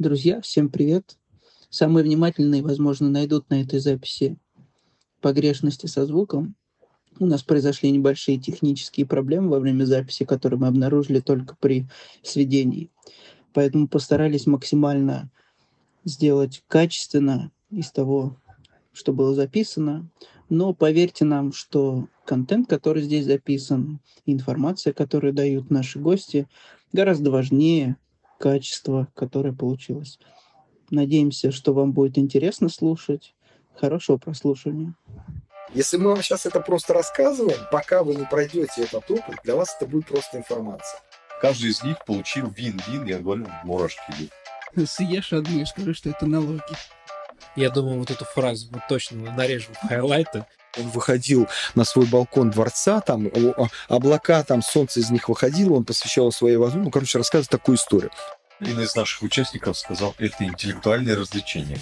Друзья, всем привет. Самые внимательные, возможно, найдут на этой записи погрешности со звуком. У нас произошли небольшие технические проблемы во время записи, которые мы обнаружили только при сведении. Поэтому постарались максимально сделать качественно из того, что было записано. Но поверьте нам, что контент, который здесь записан, информация, которую дают наши гости, гораздо важнее качества, которое получилось. Надеемся, что вам будет интересно слушать. Хорошего прослушивания. Если мы вам сейчас это просто рассказываем, пока вы не пройдете этот опыт, для вас это будет просто информация. Каждый из них получил вин-вин, я говорю, мурашки идут. Съешь одну и скажи, что это налоги. Я думаю, вот эту фразу мы точно нарежем в хайлайты. Он выходил на свой балкон дворца, там облака, там солнце из них выходило, он посвящал своей возможности, ну, короче, рассказывает такую историю. Один из наших участников сказал, это интеллектуальное развлечение.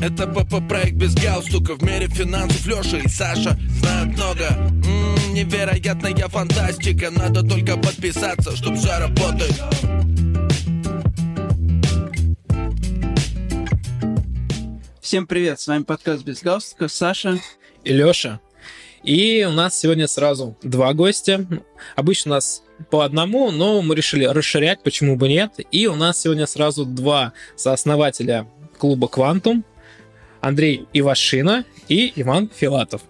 Это ПП-проект без галстука В мире финансов Леша и Саша знают много М-м, Невероятная фантастика Надо только подписаться, чтоб все работает Всем привет, с вами подкаст «Без галстука», Саша и Леша. И у нас сегодня сразу два гостя. Обычно у нас по одному, но мы решили расширять, почему бы нет. И у нас сегодня сразу два сооснователя клуба «Квантум». Андрей Ивашина и Иван Филатов.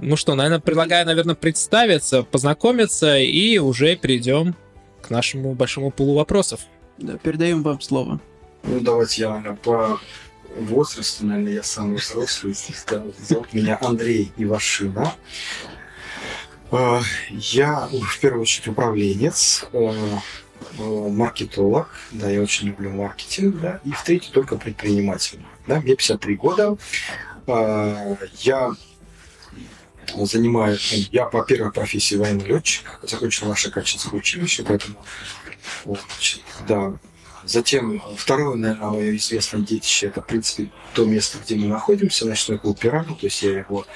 Ну что, наверное, предлагаю, наверное, представиться, познакомиться и уже перейдем к нашему большому пулу вопросов. Да, передаем вам слово. Ну, давайте я, наверное, по возрасту, наверное, я самый взрослый здесь. Да. Зовут меня Андрей Ивашина. А, я в первую очередь управленец, а, а, маркетолог, да, я очень люблю маркетинг, да, и в третий только предприниматель. Да, мне 53 года, я занимаю, я по первой профессии военный летчик, закончил наше качественное училище, поэтому вот, да, Затем второе, наверное, известное детище, это, в принципе, то место, где мы находимся, ночной клуб «Пирана», то есть я его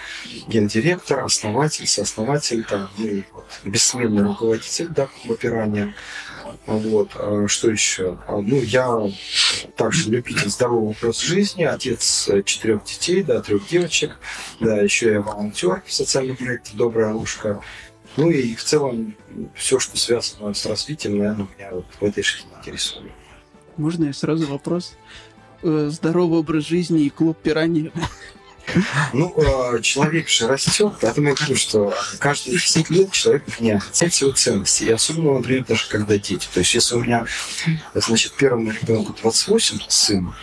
гендиректор, основатель, сооснователь, там, ну, и вот, бессменный руководитель да, клуба. Вот. А что еще? А, ну, я также любитель здорового образа жизни, отец четырех детей, да, трех девочек. Да, еще я волонтер в социальном проекте «Добрая ложка». Ну и в целом все, что связано с развитием, наверное, меня вот в этой жизни интересует. Можно я сразу вопрос? Э, здоровый образ жизни и клуб пираньи. Ну, э, человек же растет, поэтому я говорю, что каждые 10 лет человек меняется его ценности. И особенно, например, даже когда дети. То есть, если у меня, значит, первому ребенку 28, сын,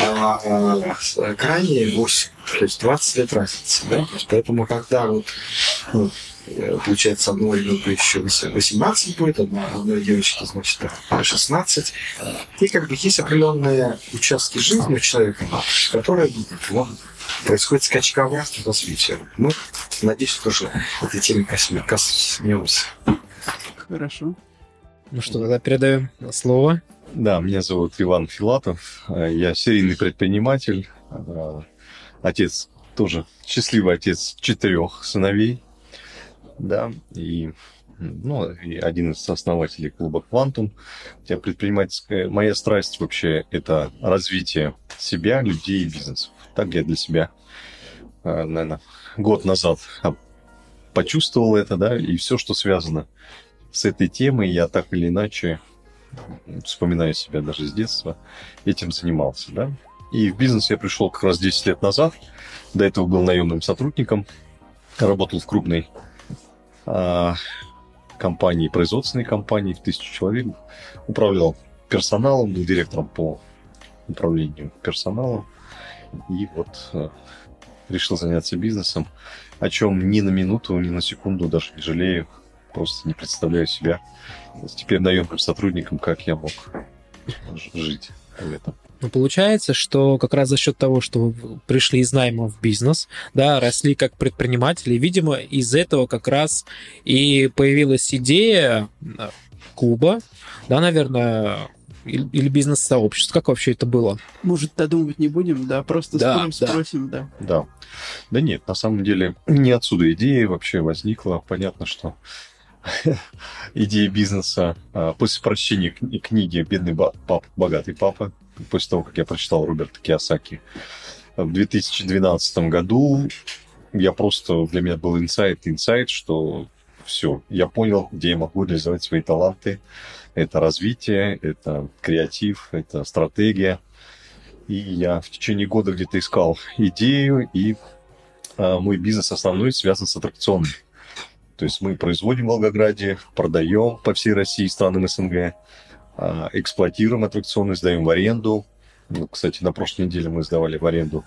а, а крайне 8, то есть 20 лет разницы. Да? Поэтому, когда вот ну, Э, получается, одного ребенка еще 18 будет, одной, одной девочки, значит, 16. И как бы есть определенные участки жизни у человека, которые ну, происходит скачковость в развитии. Мы, надеюсь, тоже этой теме коснемся. Хорошо. Ну что, тогда передаем слово. Да, меня зовут Иван Филатов. Я серийный предприниматель. Отец тоже счастливый отец четырех сыновей да, и ну, и один из основателей клуба «Квантум». Я предпринимательская... Моя страсть вообще – это развитие себя, людей и бизнесов. Так я для себя, э, наверное, год назад почувствовал это, да, и все, что связано с этой темой, я так или иначе, вспоминаю себя даже с детства, этим занимался, да. И в бизнес я пришел как раз 10 лет назад. До этого был наемным сотрудником, работал в крупной компании, производственной компании в тысячу человек, управлял персоналом, был директором по управлению персоналом. И вот э, решил заняться бизнесом, о чем ни на минуту, ни на секунду даже не жалею. Просто не представляю себя теперь наемным сотрудником, как я мог жить в этом. Но получается, что как раз за счет того, что вы пришли из найма в бизнес, да, росли как предприниматели, видимо, из этого как раз и появилась идея э, клуба, да, наверное, или бизнес-сообщество. Как вообще это было? Может, додумывать не будем, да, просто да, да. спросим, да. Да. Да нет, на самом деле не отсюда идея вообще возникла. Понятно, что идеи бизнеса. А, после прочтения книги «Бедный папа, богатый папа», после того, как я прочитал Роберта Киосаки в 2012 году, я просто, для меня был инсайт, инсайт, что все, я понял, где я могу реализовать свои таланты. Это развитие, это креатив, это стратегия. И я в течение года где-то искал идею, и а, мой бизнес основной связан с аттракционами. То есть мы производим в Волгограде, продаем по всей России, странам СНГ, эксплуатируем аттракционы, сдаем в аренду. Ну, кстати, на прошлой неделе мы сдавали в аренду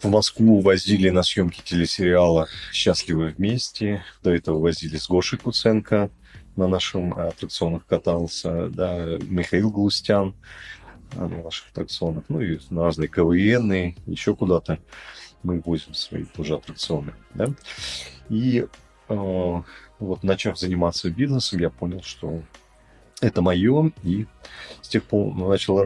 в Москву возили на съемки телесериала «Счастливы вместе». До этого возили с Гошей Куценко на нашем аттракционах катался, да, Михаил Галустян на наших аттракционах, ну и на разные КВН, еще куда-то мы возим свои тоже аттракционы, да. И э, вот начав заниматься бизнесом, я понял, что это мое, и с тех пор начал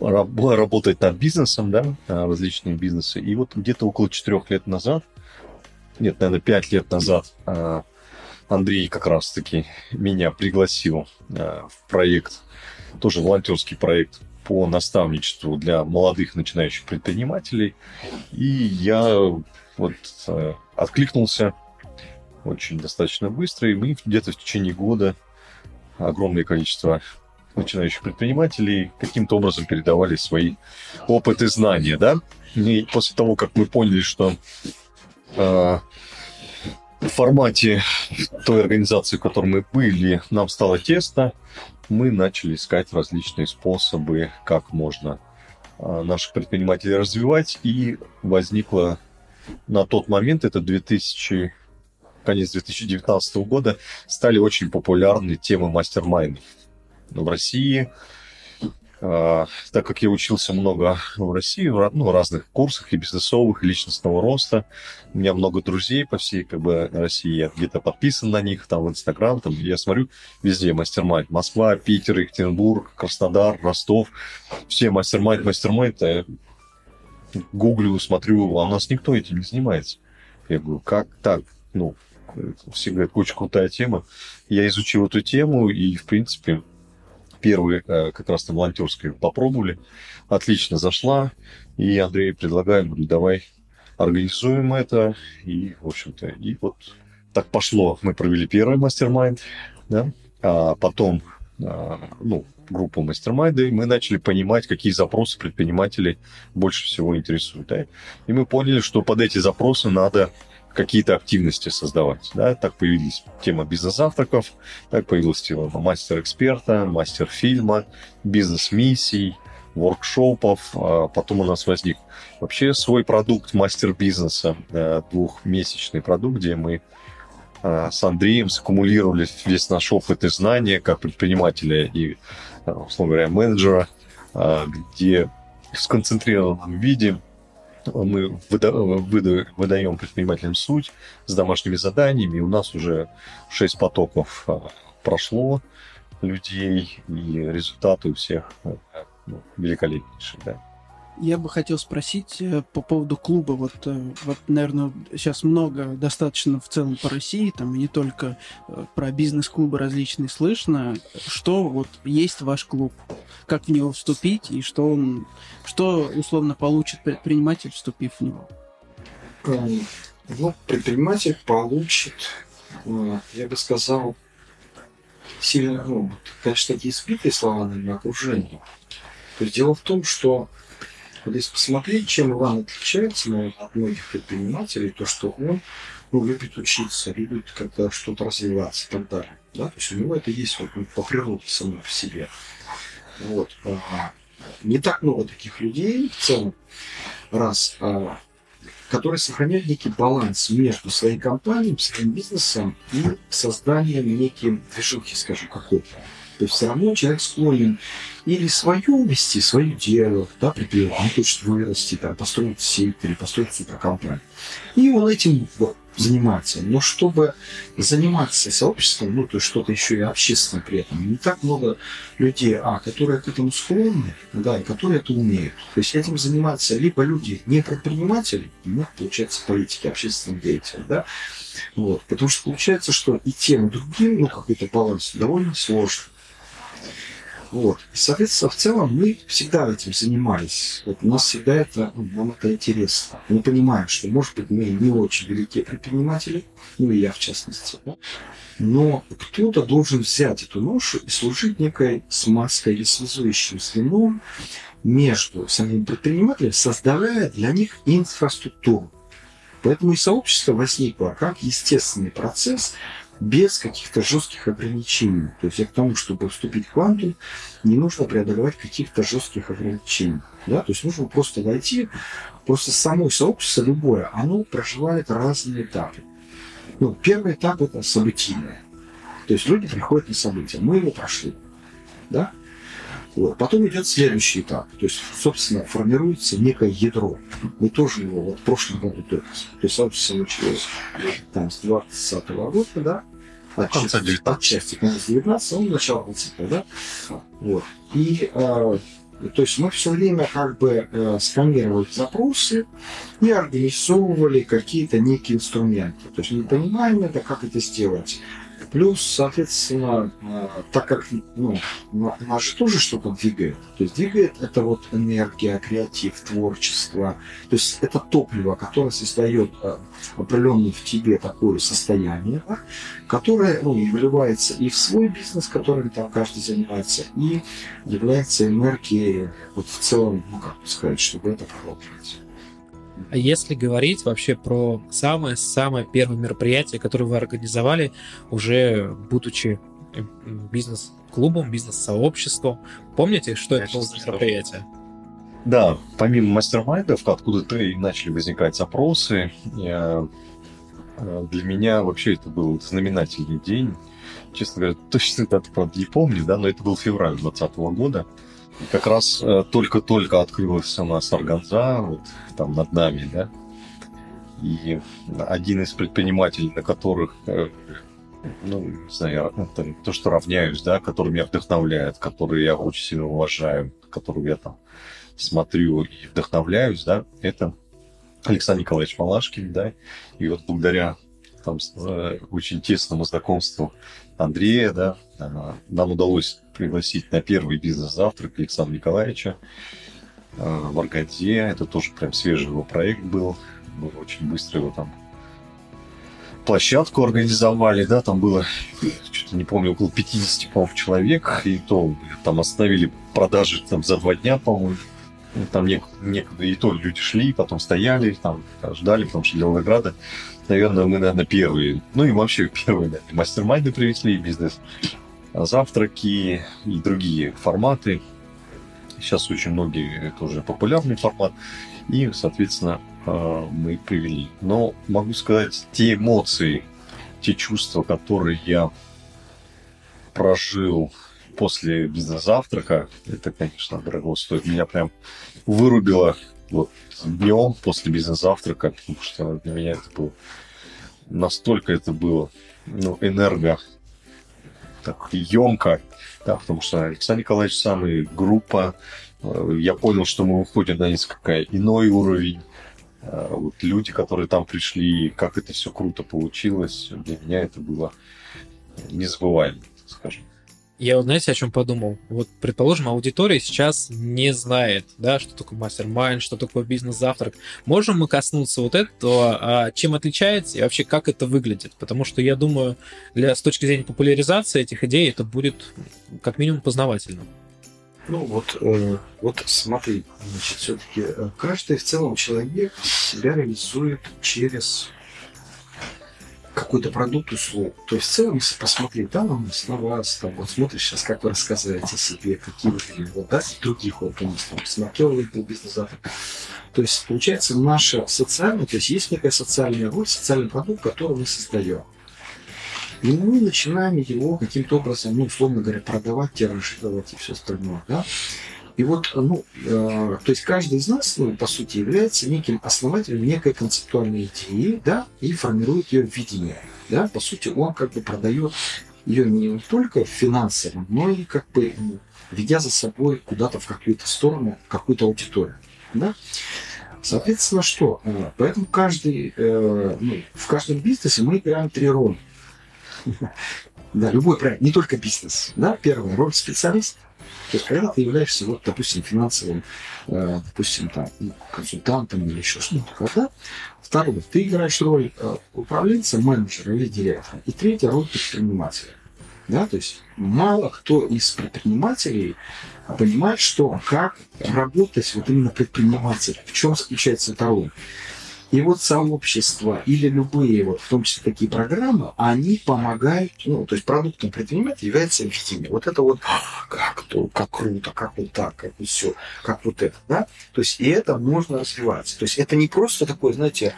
работать над бизнесом, да, различные бизнесы. И вот где-то около четырех лет назад, нет, наверное, пять лет назад, а, Андрей как раз-таки меня пригласил а, в проект, тоже волонтерский проект по наставничеству для молодых начинающих предпринимателей. И я вот а, откликнулся очень достаточно быстро, и мы где-то в течение года огромное количество начинающих предпринимателей каким-то образом передавали свои опыты, знания, да. И после того, как мы поняли, что э, в формате той организации, в которой мы были, нам стало тесно, мы начали искать различные способы, как можно э, наших предпринимателей развивать, и возникла на тот момент, это 2000 конец 2019 года стали очень популярны темы мастер-майндов. В России, э, так как я учился много в России, в ну, разных курсах и бизнесовых, и личностного роста, у меня много друзей по всей как бы, России, я где-то подписан на них, там в Инстаграм, там, я смотрю, везде мастер-майнд. Москва, Питер, Екатеринбург, Краснодар, Ростов, все mastermind, mastermind. Я гуглю, смотрю, а у нас никто этим не занимается. Я говорю, как так? Ну, все говорят, очень крутая тема. Я изучил эту тему, и, в принципе, первые э, как раз на волонтерской попробовали. Отлично зашла. И Андрей предлагаем, говорю, давай организуем это. И, в общем-то, и вот так пошло. Мы провели первый mastermind, да, а потом, а, ну, группу мастер-майнда, и мы начали понимать, какие запросы предпринимателей больше всего интересуют. Да? И мы поняли, что под эти запросы надо какие-то активности создавать. Да? Так появились тема бизнес-завтраков, так появилась тема мастер-эксперта, мастер-фильма, бизнес-миссий, воркшопов. А потом у нас возник вообще свой продукт мастер-бизнеса, э, двухмесячный продукт, где мы э, с Андреем саккумулировали весь наш опыт и знания как предпринимателя и, э, условно говоря, менеджера, где в сконцентрированном виде мы выда выда выдаем предпринимателям суть с домашними заданиями. У нас уже шесть потоков а, прошло людей, и результаты у всех э, ну, великолепнейшие. Да. Я бы хотел спросить э, по поводу клуба. Вот, э, вот, наверное, сейчас много достаточно в целом по России, там и не только э, про бизнес-клубы различные слышно. Что вот есть ваш клуб? Как в него вступить и что он, что условно получит предприниматель, вступив в него? Эм, ну, предприниматель получит, я бы сказал, сильно, ну, конечно, такие скрытые слова, наверное, окружение. То есть дело в том, что вот если посмотреть, чем Иван отличается наверное, от многих предпринимателей, то что он ну, любит учиться, любит как-то что-то развиваться и так далее. Да? То есть у него это есть вот, по природе самой в себе. Вот. А, не так много таких людей в целом, раз, а, которые сохраняют некий баланс между своей компанией, своим бизнесом и созданием неким движухи, скажем, какой-то. То есть все равно человек склонен или свою вести, свое дело, да, предприятие, он хочет вырасти, там, построить сеть или построить суперкомпанию. И он этим вот, заниматься. Но чтобы заниматься сообществом, ну, то есть что-то еще и общественное при этом, не так много людей, а, которые к этому склонны, да, и которые это умеют. То есть этим занимаются либо люди не предприниматели, нет, получается, политики, общественных деятелей, да, вот. Потому что получается, что и тем, и другим, ну, какой-то баланс довольно сложно. Вот. И, соответственно, в целом мы всегда этим занимались. Вот у нас всегда это, ну, нам это интересно. Мы понимаем, что, может быть, мы не очень великие предприниматели, ну и я в частности, да? но кто-то должен взять эту ношу и служить некой смазкой или связующим звеном между самими предпринимателями, создавая для них инфраструктуру. Поэтому и сообщество возникло как естественный процесс, без каких-то жестких ограничений. То есть к тому, чтобы вступить в квантум, не нужно преодолевать каких-то жестких ограничений. Да? То есть нужно просто войти, просто само сообщество любое, оно проживает разные этапы. Ну, первый этап это событийное. То есть люди приходят на события, мы его прошли. Да? Вот. Потом идет следующий этап. То есть, собственно, формируется некое ядро. Мы тоже его вот в прошлом году. То есть сообщество началось там с 20 -го года, да? 19 Отчасти конец 19 он начало 20 да? Вот. И э, то есть мы все время как бы э, сканировали запросы и организовывали какие-то некие инструменты. То есть мы понимаем это, как это сделать. Плюс, соответственно, э, так как ну, же тоже что-то двигает. То есть двигает это вот энергия, креатив, творчество. То есть это топливо, которое создает э, определенное в тебе такое состояние, которое ну, вливается и в свой бизнес, которым там каждый занимается, и является энергией вот в целом, ну как сказать, чтобы это продолжать. А если говорить вообще про самое-самое первое мероприятие, которое вы организовали, уже будучи э, бизнес-клубом, бизнес-сообществом, помните, что Я это было за мероприятие? Да, помимо мастер-майндов, откуда-то и начали возникать запросы. Я, э, для меня вообще это был знаменательный день. Честно говоря, точно дату, правда, не помню, да, но это был февраль 2020 года. Как раз э, только-только открылась у нас органза, вот там над нами, да. И один из предпринимателей, на которых, э, ну, не знаю, это, то, что равняюсь, да, который меня вдохновляет, который я очень сильно уважаю, которого я там смотрю и вдохновляюсь, да, это Александр Николаевич Малашкин, да, и вот благодаря там, э, очень тесному знакомству Андрея, да, нам удалось пригласить на первый бизнес-завтрак Александра Николаевича э, в Аркадье. Это тоже прям свежий его проект был. Мы очень быстро его там площадку организовали, да, там было, что-то не помню, около 50, по человек, и то там остановили продажи там за два дня, по-моему. Ну, там нек- некогда и то люди шли, потом стояли, там ждали, потому что для Волгограда, наверное, мы, наверное, первые. Ну и вообще первые, да, мастер-майнды привезли, бизнес завтраки и другие форматы. Сейчас очень многие, это уже популярный формат. И, соответственно, э, мы привели. Но могу сказать, те эмоции, те чувства, которые я прожил после бизнес-завтрака, это, конечно, дорого стоит. Меня прям вырубило вот днем после бизнес-завтрака, потому что для меня это было настолько это было ну, энерго так емко, да, потому что Александр Николаевич сам и группа, э, я понял, что мы уходим на несколько иной уровень. Э, вот люди, которые там пришли, как это все круто получилось, для меня это было незабываемо, скажем. Я вот, знаете, о чем подумал? Вот, предположим, аудитория сейчас не знает, да, что такое мастер-майнд, что такое бизнес-завтрак. Можем мы коснуться вот этого, а чем отличается и вообще как это выглядит? Потому что я думаю, для, с точки зрения популяризации этих идей это будет как минимум познавательно. Ну вот, э, вот смотри, значит, все-таки э, каждый в целом человек себя реализует через какой-то продукт, услугу. То есть в целом, если посмотреть, да, на вас, там, вот смотришь сейчас, как вы рассказываете себе, какие вы, вот, да, других вот у нас там, смотрел был бизнес завтра. То есть, получается, наша социальная, то есть есть некая социальная роль, социальный продукт, который мы создаем. И мы начинаем его каким-то образом, ну, условно говоря, продавать, тиражировать и все остальное, да. И вот, ну, э, то есть каждый из нас, ну, по сути, является неким основателем некой концептуальной идеи, да, и формирует ее видение, да, по сути, он как бы продает ее не только финансово, но и как бы ведя за собой куда-то в какую-то сторону, какую-то аудиторию, да. Соответственно, что? Э, поэтому каждый, э, ну, в каждом бизнесе мы играем три роли. Да, любой проект, не только бизнес. Да? Первая роль специалист. То есть, когда ты являешься, вот, допустим, финансовым, э, допустим, там, ну, консультантом или еще что-то, да? Второе, ты играешь роль э, управленца, менеджера или директора. И третья роль предпринимателя. Да? То есть мало кто из предпринимателей понимает, что как работать вот именно предприниматель, в чем заключается эта роль. И вот сообщество или любые, вот, в том числе такие программы, они помогают, ну, то есть продуктом предпринимателя является видение. Вот это вот, «А, как, то, как круто, как вот так, как вот все, как вот это, да? То есть и это можно развиваться. То есть это не просто такое, знаете,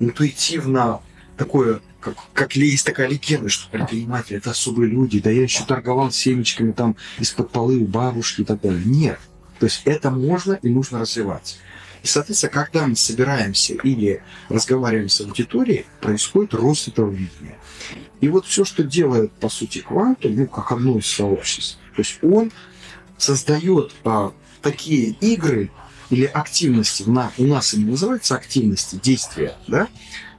интуитивно такое, как, как есть такая легенда, что предприниматели это особые люди, да я еще торговал семечками там из-под полы у бабушки и так далее. Нет. То есть это можно и нужно развиваться. И, соответственно, когда мы собираемся или разговариваем с аудиторией, происходит рост этого видения. И вот все, что делает, по сути, квантум, ну, как одно из сообществ, то есть он создает а, такие игры или активности, на, у нас они называются активности, действия, да,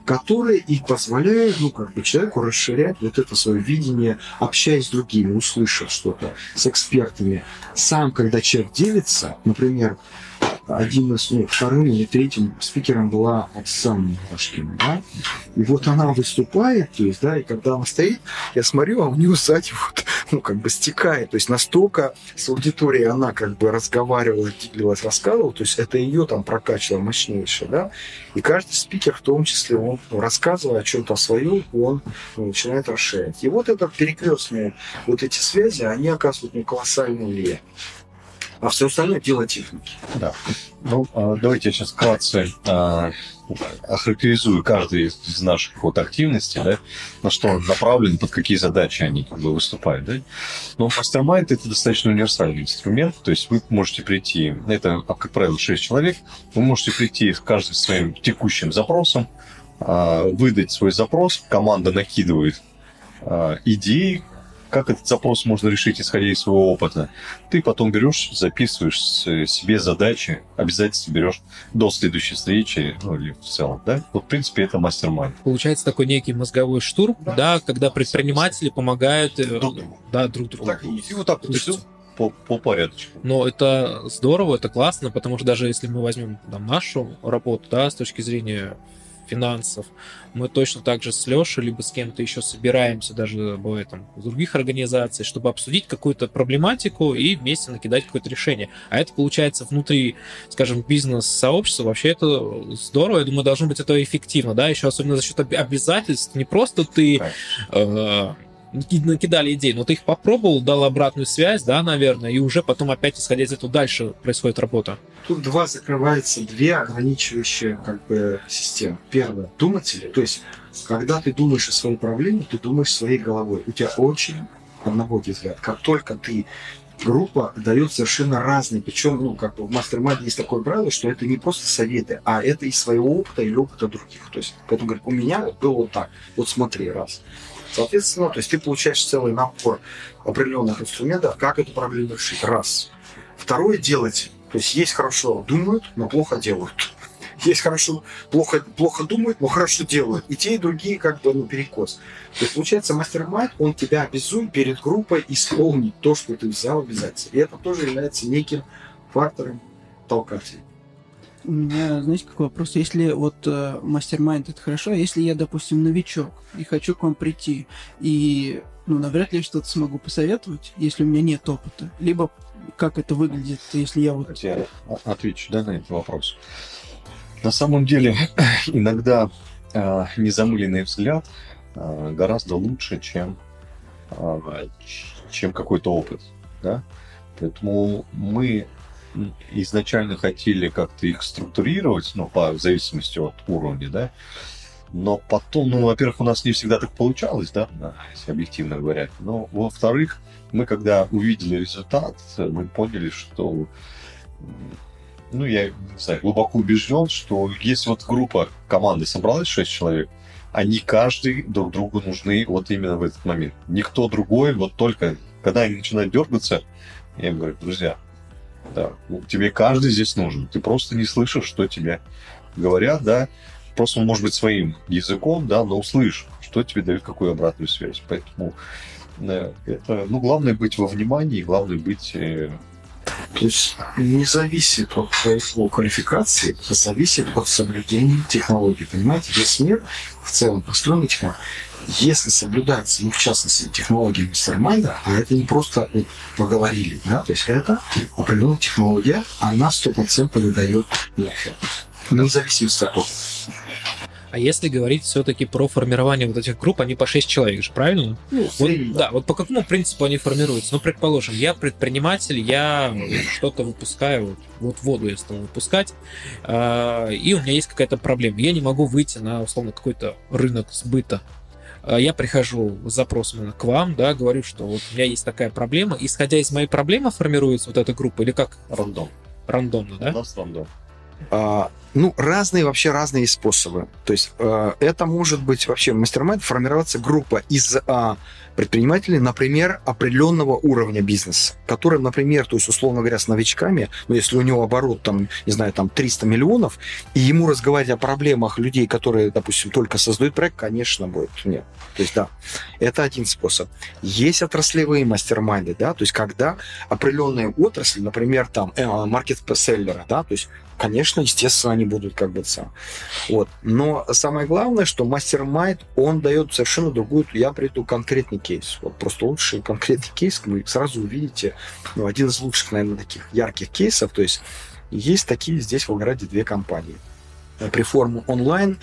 которые и позволяют, ну, как бы человеку расширять вот это свое видение, общаясь с другими, услышав что-то, с экспертами. Сам, когда человек делится, например, один из, ну, вторым или третьим спикером была Оксана Машкина, да, и вот она выступает, то есть, да, и когда она стоит, я смотрю, а у нее сзади вот, ну, как бы стекает, то есть настолько с аудиторией она как бы разговаривала, делилась, рассказывала, то есть это ее там прокачивало мощнейше, да, и каждый спикер, в том числе, он ну, рассказывая о чем-то своем, он ну, начинает расширять. И вот это перекрестные вот эти связи, они оказывают ну, колоссальное влияние а все остальное дело техники. Да. Ну, а, давайте я сейчас вкратце а, охарактеризую каждый из наших вот активностей, да, на что он направлен, под какие задачи они как бы выступают, да. Но Mastermind – это достаточно универсальный инструмент, то есть вы можете прийти, это, как правило, 6 человек, вы можете прийти каждый своим текущим запросом, а, выдать свой запрос, команда накидывает идеи, как этот запрос можно решить, исходя из своего опыта. Ты потом берешь, записываешь себе задачи, обязательно берешь до следующей встречи, ну или в целом, да? Вот, в принципе, это мастер-майнд. Получается такой некий мозговой штурм, да, да когда предприниматели помогают э, друг другу. Да, друг другу. Так, и вот так вот все по, по порядочку. Но это здорово, это классно, потому что даже если мы возьмем там, нашу работу, да, с точки зрения финансов. Мы точно так же с Лешей, либо с кем-то еще собираемся, даже бывает там в других организаций, чтобы обсудить какую-то проблематику и вместе накидать какое-то решение. А это получается внутри, скажем, бизнес-сообщества. Вообще это здорово, я думаю, должно быть это эффективно, да, еще особенно за счет обязательств. Не просто ты э, накидали идей, но ты их попробовал, дал обратную связь, да, наверное, и уже потом опять, исходя из этого, дальше происходит работа. Тут два закрывается, две ограничивающие как бы системы. Первое, думатели, то есть когда ты думаешь о своей проблеме, ты думаешь своей головой. У тебя очень однобокий взгляд. Как только ты группа дает совершенно разные. Причем, ну, как бы в мастер есть такое правило, что это не просто советы, а это из своего опыта или опыта других. То есть, поэтому говорит, у меня было вот так. Вот смотри, раз. Соответственно, то есть ты получаешь целый набор определенных инструментов, как эту проблему решить. Раз. Второе делать. То есть есть хорошо думают, но плохо делают. Есть хорошо, плохо, плохо думают, но хорошо делают. И те, и другие как бы ну, перекос. То есть получается мастер он тебя обязует перед группой исполнить то, что ты взял обязательно. И это тоже является неким фактором толкателя. У меня, знаете, какой вопрос? Если вот э, мастер-майнд это хорошо, а если я, допустим, новичок и хочу к вам прийти, и ну, навряд ли что-то смогу посоветовать, если у меня нет опыта. Либо как это выглядит, если я вот... Я отвечу, да, на этот вопрос. На самом деле, иногда э, незамыленный взгляд э, гораздо лучше, чем, э, чем какой-то опыт, да? Поэтому мы изначально хотели как-то их структурировать, ну, по в зависимости от уровня, да, Но потом, ну, во-первых, у нас не всегда так получалось, да, объективно говоря. Но, во-вторых, мы когда увидели результат, мы поняли, что ну, я не знаю, глубоко убежден, что если вот группа команды собралась 6 человек, они каждый друг другу нужны вот именно в этот момент. Никто другой, вот только когда они начинают дергаться, я им говорю, друзья, да, тебе каждый здесь нужен. Ты просто не слышишь, что тебе говорят, да, просто, может быть, своим языком, да, но услышь, что тебе дают, какую обратную связь. Поэтому да, это, ну, главное быть во внимании, главное быть э, то есть не зависит от твоей квалификации, а зависит от соблюдения технологий. Понимаете, весь мир в целом построен этим. Если соблюдается, ну, в частности, технология мастер-майнда, а это не просто поговорили, да, то есть это определенная технология, она 100% выдает эффект. Независимо от того. А если говорить все-таки про формирование вот этих групп, они по 6 человек же, правильно? Ну, вот, да, вот по какому принципу они формируются? Ну, предположим, я предприниматель, я что-то выпускаю, вот воду я стал выпускать, э, и у меня есть какая-то проблема. Я не могу выйти на, условно, какой-то рынок сбыта. А я прихожу с запросом к вам, да, говорю, что вот у меня есть такая проблема. Исходя из моей проблемы формируется вот эта группа или как? Рандом. Рандомно, да? У нас рандом. А, ну, разные вообще разные способы. То есть э, это может быть вообще мастер формироваться группа из э, предпринимателей, например, определенного уровня бизнеса, которым, например, то есть, условно говоря, с новичками, ну, если у него оборот, там, не знаю, там 300 миллионов, и ему разговаривать о проблемах людей, которые, допустим, только создают проект, конечно, будет нет. То есть, да, это один способ. Есть отраслевые мастер да, то есть, когда определенные отрасли, например, там, э, маркет-селлера, да, то есть, конечно, естественно, они будут как бы сам. Вот. Но самое главное, что мастер-майнд, он дает совершенно другую, я приду конкретный кейс. Вот просто лучший конкретный кейс, вы сразу увидите, ну, один из лучших, наверное, таких ярких кейсов, то есть есть такие здесь в Волгограде две компании. Преформу онлайн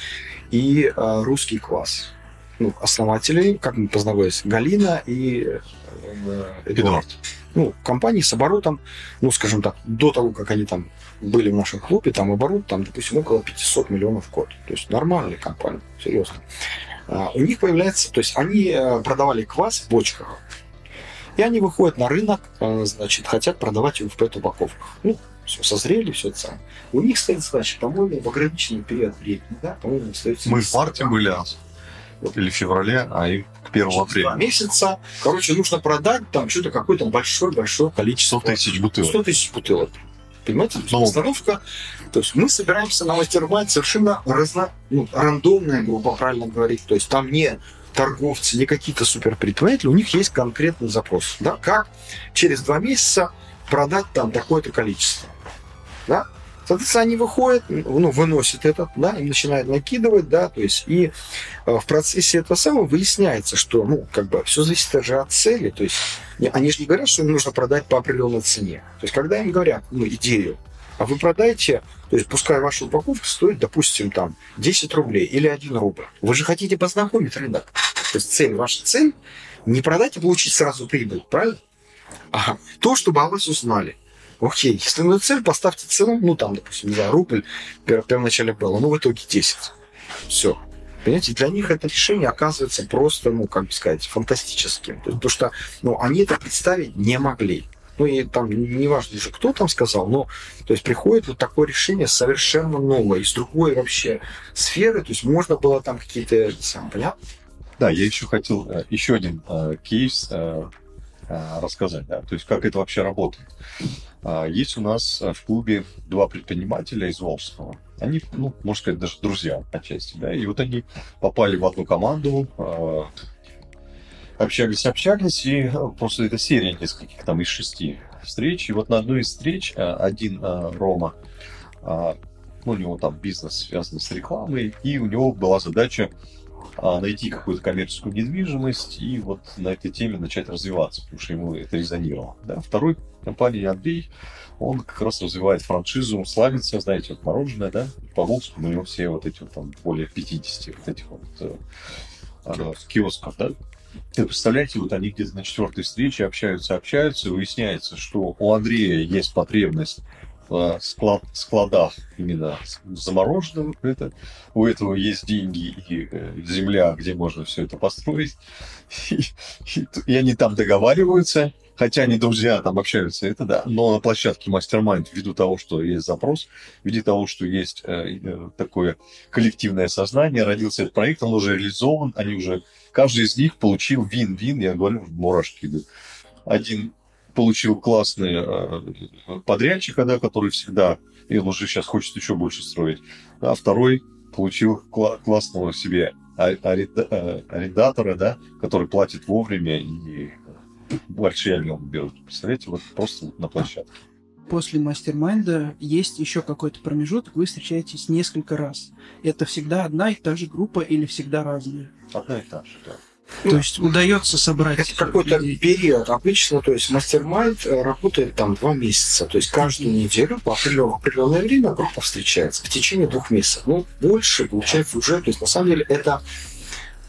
и э, русский класс. Ну, основатели, как мы познакомились, Галина и э, Эдуард. Эдуард. Ну, компании с оборотом, ну, скажем так, до того, как они там были в нашем клубе, там оборот, там, допустим, около 500 миллионов в год. То есть нормальная компания, серьезно. А, у них появляется, то есть они э, продавали квас в бочках, и они выходят на рынок, э, значит, хотят продавать его в пэт-упаковках. Ну, все, созрели, все это самое. У них стоит задача, по-моему, в ограниченный период времени, да, по-моему, остается... Мы в марте были, или в феврале, а и к 1 апреля. Два месяца. Короче, нужно продать там что-то какое-то большое-большое количество. 100 тысяч бутылок. 100 тысяч бутылок. Понимаете? Ну, Установка. То есть мы собираемся на мастер совершенно разно, ну, рандомная группа, правильно говорить. То есть там не торговцы, не какие-то суперпредприниматели, у них есть конкретный запрос. Да? Как через два месяца продать там такое-то количество. Да? Соответственно, они выходят, ну, выносят этот, да, и начинают накидывать, да, то есть, и э, в процессе этого самого выясняется, что, ну, как бы, все зависит же от цели, то есть, они же не говорят, что им нужно продать по определенной цене. То есть, когда им говорят, ну, идею, а вы продаете, то есть, пускай ваша упаковка стоит, допустим, там, 10 рублей или 1 рубль. Вы же хотите познакомить рынок. То есть, цель, ваша цель не продать и получить сразу прибыль, правильно? Ага. То, чтобы о вас узнали. Окей, если на цель, поставьте цену, ну там, допустим, не знаю, рубль первоначально было, ну в итоге 10. Все. Понимаете, для них это решение оказывается просто, ну, как бы сказать, фантастическим. Потому что ну, они это представить не могли. Ну, и там неважно уже, кто там сказал, но то есть приходит вот такое решение совершенно новое, из другой вообще сферы. То есть можно было там какие-то... Сам, понятно? Да, я еще хотел э, еще один э, кейс э, рассказать, да, то есть как это вообще работает. А, есть у нас э, в клубе два предпринимателя из Волжского. Они, ну, можно сказать, даже друзья отчасти, да, и вот они попали в одну команду, а, общались, общались, и э, просто это серия нескольких, там, из шести встреч, и вот на одной из встреч э, один Рома, а, ну, у него там бизнес связан с рекламой, и у него была задача найти какую-то коммерческую недвижимость и вот на этой теме начать развиваться, потому что ему это резонировало. Да? Второй компании Андрей, он как раз развивает франшизу, славится, знаете, вот мороженое, да, по Волжску у него все вот эти вот там более 50 вот этих вот э, киосков, да. И представляете, вот они где-то на четвертой встрече общаются, общаются, выясняется, что у Андрея есть потребность э, склад, складах именно замороженным. Это, у этого есть деньги и э, земля, где можно все это построить. И, и, и они там договариваются, хотя они друзья там общаются, это да. Но на площадке Mastermind, ввиду того, что есть запрос, ввиду того, что есть э, э, такое коллективное сознание, родился этот проект, он уже реализован, они уже, каждый из них получил вин-вин, я говорю, мурашки идут. Один получил классный э, подрядчика, да, который всегда, и он уже сейчас хочет еще больше строить, а второй получил кла- классного себе а, ареда- э, арендатора, да, который платит вовремя и большие объемы берут. Представляете, вот просто на площадке. После мастер-майнда есть еще какой-то промежуток, вы встречаетесь несколько раз. Это всегда одна и та же группа или всегда разные? Одна и та же, да. То есть удается собрать... Это какой-то людей. период. Обычно, то есть мастер-майнд э, работает там два месяца. То есть каждую неделю по определенное время группа встречается в течение двух месяцев. Ну, больше, получается, уже. То есть, на самом деле, это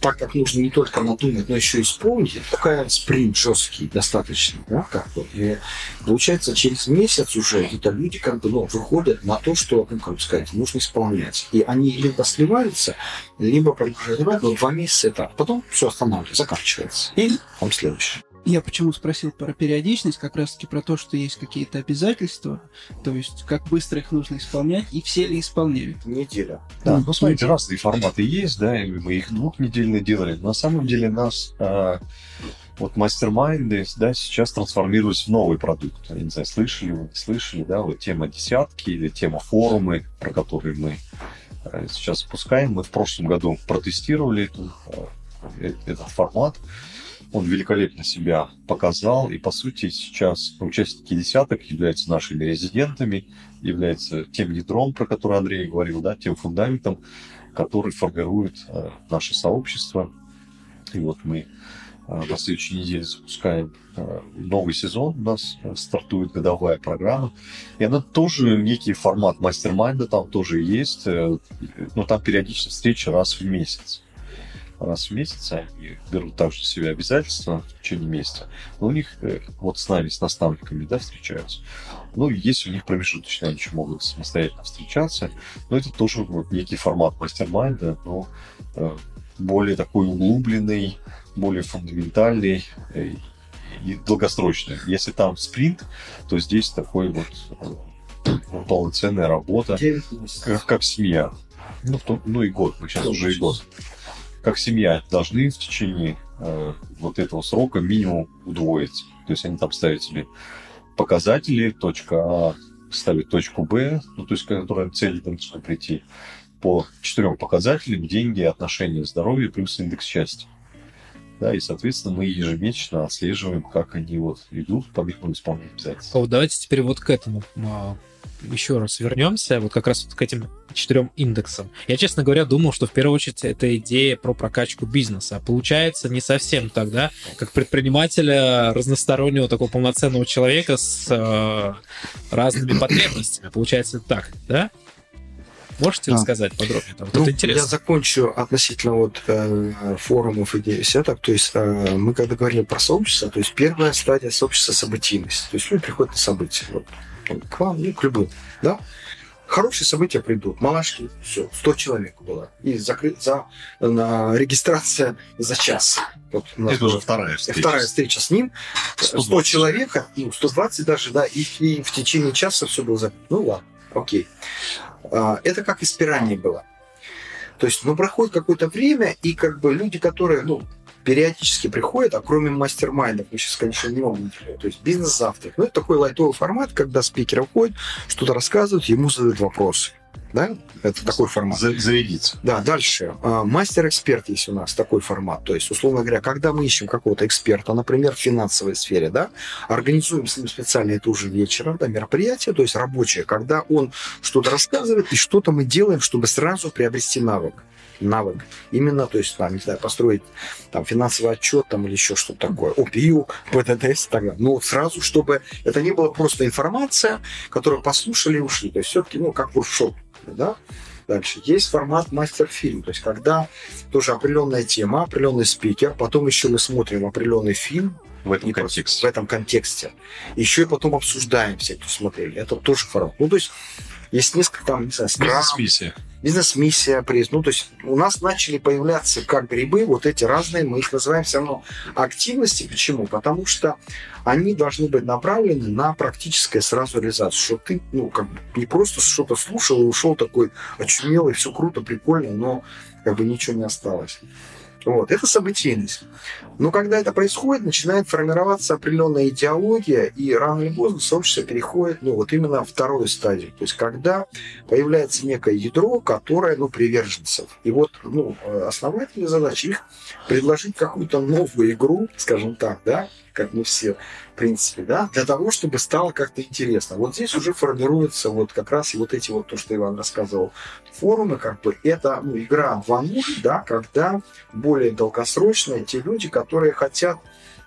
так как нужно не только надумать, но еще исполнить, это такая спринт жесткий достаточно, да, как бы. И получается, через месяц уже это люди как бы, ну, выходят на то, что, ну, как бы сказать, нужно исполнять. И они либо сливаются, либо продолжают, но два месяца это, а потом все останавливается, заканчивается. И там следующее. Я почему спросил про периодичность, как раз таки про то, что есть какие-то обязательства, то есть как быстро их нужно исполнять, и все ли исполняют. Неделя. Да, ну смотрите, разные форматы есть, да, и мы их двухнедельно делали. На самом деле нас а, вот мастер-майнды, да, сейчас трансформируются в новый продукт. Я не знаю, слышали вы, не слышали, да, вот тема десятки или тема форумы, про которые мы а, сейчас запускаем. Мы в прошлом году протестировали эту, а, э- этот формат. Он великолепно себя показал, и, по сути, сейчас участники десяток являются нашими резидентами, являются тем ядром, про который Андрей говорил, да, тем фундаментом, который формирует э, наше сообщество. И вот мы э, на следующей неделе запускаем э, новый сезон, у нас э, стартует годовая программа, и она тоже некий формат мастер-майнда там тоже есть, но там периодично встречи раз в месяц раз в месяц, они берут также на себя обязательства в течение месяца, но у них э, вот с нами, с наставниками, да, встречаются. Ну, есть у них промежуточные, они еще могут самостоятельно встречаться, но это тоже вот некий формат мастер-майнда, но э, более такой углубленный, более фундаментальный э, и долгосрочный. Если там спринт, то здесь такой вот полноценная работа, как, как семья. Ну, в том- ну и год, мы сейчас уже и год как семья должны в течение э, вот этого срока минимум удвоить. То есть они там ставят себе показатели, точка А ставит точку Б, ну, то есть, которая цель там нужно прийти по четырем показателям, деньги, отношения, здоровье плюс индекс счастья. Да, и, соответственно, мы ежемесячно отслеживаем, как они вот идут по минимуму исполнения обязательств. Вот давайте теперь вот к этому а, еще раз вернемся, вот как раз вот к этим четырем индексам. Я, честно говоря, думал, что в первую очередь это идея про прокачку бизнеса. А получается не совсем так, да? Как предпринимателя, разностороннего такого полноценного человека с э, разными потребностями. Получается так, да? Можете Да. рассказать подробнее? Там, вот Ну, это я интересно. закончу относительно вот э, форумов и десяток. То есть э, мы когда говорим про сообщество, то есть первая стадия сообщества событийность. То есть люди приходят на события. Вот, ну, к вам, ну, к любым. Да? Хорошие события придут. Малашки, все, 100 человек было. И закры... за... на регистрация за час. Вот у нас Это уже вторая встреча. Вторая встреча с ним. 100 120. человек, ну, 120 даже, да, и, и в течение часа все было закрыто. Ну ладно, окей. А, Это как испирание было. То есть, ну, проходит какое-то время, и как бы люди, которые, ну, периодически приходят, а кроме мастер-майндов, мы сейчас, конечно, не можем то есть бизнес-завтрак. Ну, это такой лайтовый формат, когда спикер уходит, что-то рассказывают, ему задают вопросы. Да? Это такой формат. За- Зарядиться. Да, дальше. А, Мастер-эксперт есть у нас такой формат. То есть, условно говоря, когда мы ищем какого-то эксперта, например, в финансовой сфере, да, организуем с ним специально это уже вечером, да, мероприятие, то есть рабочее, когда он что-то рассказывает, и что-то мы делаем, чтобы сразу приобрести навык навык. Именно, то есть, там, не знаю, построить там финансовый отчет там или еще что-то такое, ОПИУ, ПТТС и так далее. Но вот сразу, чтобы это не было просто информация, которую послушали и ушли. То есть все-таки, ну, как воркшоп, да, Дальше. Есть формат мастер-фильм, то есть когда тоже определенная тема, определенный спикер, потом еще мы смотрим определенный фильм, В этом просто контексте. в этом контексте. Еще и потом обсуждаем все, кто смотрели. Это тоже формат. Ну, то есть есть несколько там, не знаю, Бизнес-миссия. бизнес-миссия, приз. Ну, то есть у нас начали появляться как грибы вот эти разные, мы их называем все равно активности. Почему? Потому что они должны быть направлены на практическое сразу реализацию. Что ты, ну, как бы не просто что-то слушал и ушел такой очумелый, все круто, прикольно, но как бы ничего не осталось. Вот, это событийность. Но когда это происходит, начинает формироваться определенная идеология, и рано или поздно сообщество переходит, ну, вот именно вторую стадию. То есть, когда появляется некое ядро, которое, ну, приверженцев. И вот, ну, э, основательная задача их предложить какую-то новую игру, скажем так, да, как мы все, в принципе, да, для того, чтобы стало как-то интересно. Вот здесь уже формируются вот как раз вот эти вот, то, что Иван рассказывал, форумы, как бы, это, ну, игра 2.0, да, когда более долгосрочные те люди, которые хотят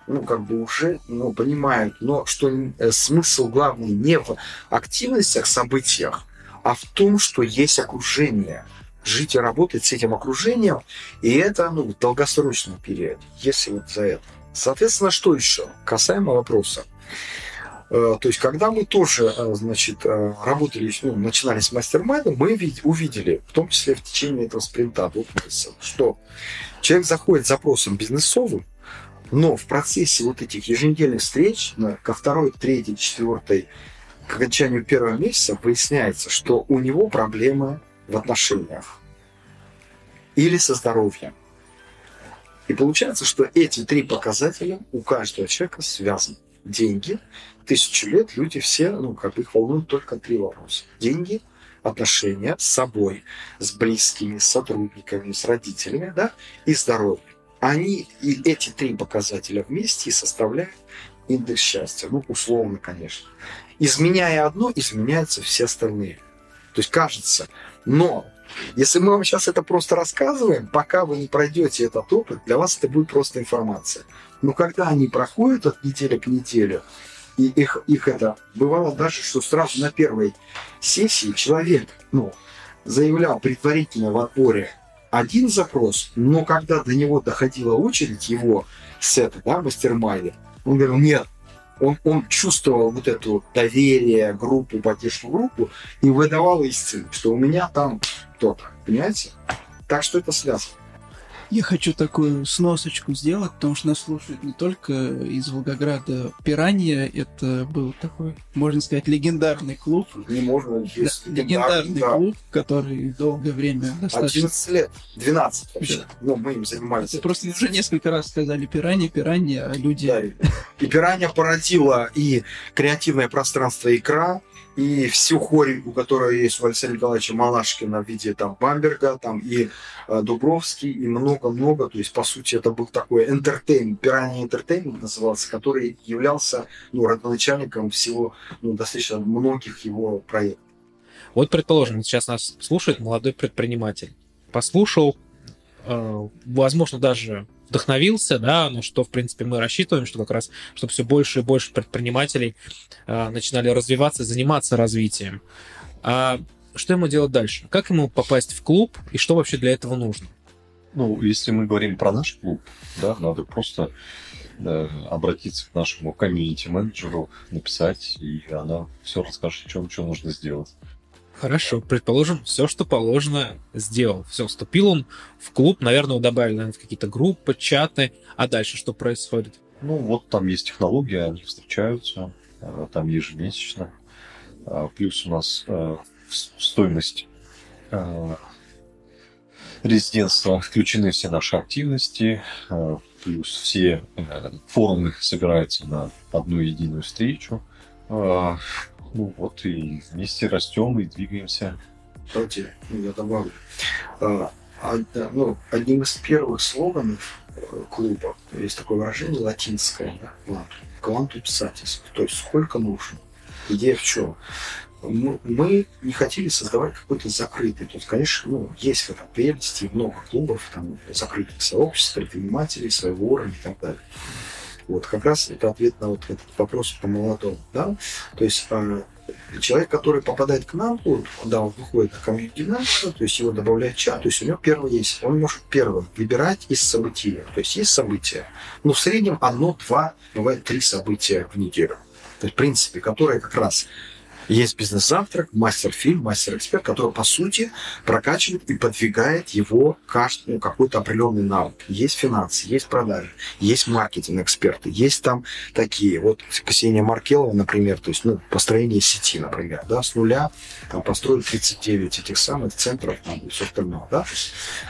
ну, как бы уже, ну, понимают, но что э, смысл главный не в активностях, событиях, а в том, что есть окружение. Жить и работать с этим окружением, и это, ну, в долгосрочном периоде, если вот за это. Соответственно, что еще? Касаемо вопроса. Э, То есть, когда мы тоже, э, значит, э, работали, ну, начинали с мастер-майндом, мы вид- увидели, в том числе в течение этого спринта двух месяцев, что человек заходит с запросом бизнесовым, но в процессе вот этих еженедельных встреч, ко второй, третьей, четвертой, к окончанию первого месяца выясняется, что у него проблемы в отношениях или со здоровьем. И получается, что эти три показателя у каждого человека связаны. Деньги, тысячу лет люди все, ну, как бы их волнуют только три вопроса. Деньги, отношения с собой, с близкими, с сотрудниками, с родителями, да, и здоровье. Они и эти три показателя вместе составляют индекс счастья. Ну, условно, конечно. Изменяя одно, изменяются все остальные. То есть кажется. Но если мы вам сейчас это просто рассказываем, пока вы не пройдете этот опыт, для вас это будет просто информация. Но когда они проходят от недели к неделе, и их, их это бывало даже, что сразу на первой сессии человек ну, заявлял предварительно в отборе один запрос, но когда до него доходила очередь его сета, да, мастер-майда, он говорил, нет, он, он чувствовал вот это доверие, группу, поддержку группу и выдавал истину, что у меня там кто-то, понимаете? Так что это связано. Я хочу такую сносочку сделать, потому что нас слушают не только из Волгограда. Пиранья — это был такой, можно сказать, легендарный клуб. Не можно, Да, есть легендарный да, клуб, который долгое время достаточно... 11 лет, 12 вообще. Ну, мы им занимались. Это просто уже несколько раз сказали пиранья, пиранья, а люди... Да, и- И пиранья породила и креативное пространство икра, и всю хореку, которая есть у Александра Николаевича Малашкина в виде там Бамберга, там и э, Дубровский, и много-много. То есть, по сути, это был такой entertainment, пиранья entertainment назывался, который являлся ну, родоначальником всего, ну, достаточно многих его проектов. Вот, предположим, сейчас нас слушает молодой предприниматель. Послушал, э, возможно, даже вдохновился, да, на что, в принципе, мы рассчитываем, что как раз, чтобы все больше и больше предпринимателей э, начинали развиваться, заниматься развитием. А что ему делать дальше? Как ему попасть в клуб и что вообще для этого нужно? Ну, если мы говорим про наш клуб, да, надо просто э, обратиться к нашему комьюнити-менеджеру, написать, и она все расскажет, чем что нужно сделать. Хорошо, предположим, все, что положено, сделал. Все, вступил он в клуб, наверное, его добавили наверное, в какие-то группы, чаты. А дальше что происходит? Ну, вот там есть технологии, они встречаются, э, там ежемесячно. А, Плюс у нас э, стоимость э, резидентства включены все наши активности, э, плюс все э, форумы собираются на одну единую встречу. Ну вот и вместе растем и двигаемся. Давайте я добавлю. А, ну, одним из первых слоганов э, клуба есть такое выражение латинское, да. «Quantum satis», то есть сколько нужно. Идея в чем? Мы, не хотели создавать какой-то закрытый. То есть, конечно, ну, есть в этом прелести, много клубов, там, закрытых сообществ, предпринимателей, своего уровня и так далее. Вот как раз это ответ на вот этот вопрос по молодому, да. То есть а, человек, который попадает к нам, вот, когда он выходит на комьюнити то есть его добавляет чат, то есть у него первый есть, он может первым выбирать из событий. То есть есть события, ну, в среднем одно, два, бывает три события в неделю. То есть, в принципе, которые как раз есть бизнес-завтрак, мастер-фильм, мастер-эксперт, который, по сути, прокачивает и подвигает его каждый, ну, какой-то определенный навык. Есть финансы, есть продажи, есть маркетинг-эксперты, есть там такие. Вот Ксения Маркелова, например, то есть, ну, построение сети, например, да, с нуля там построил 39 этих самых центров там, и все остальное, да.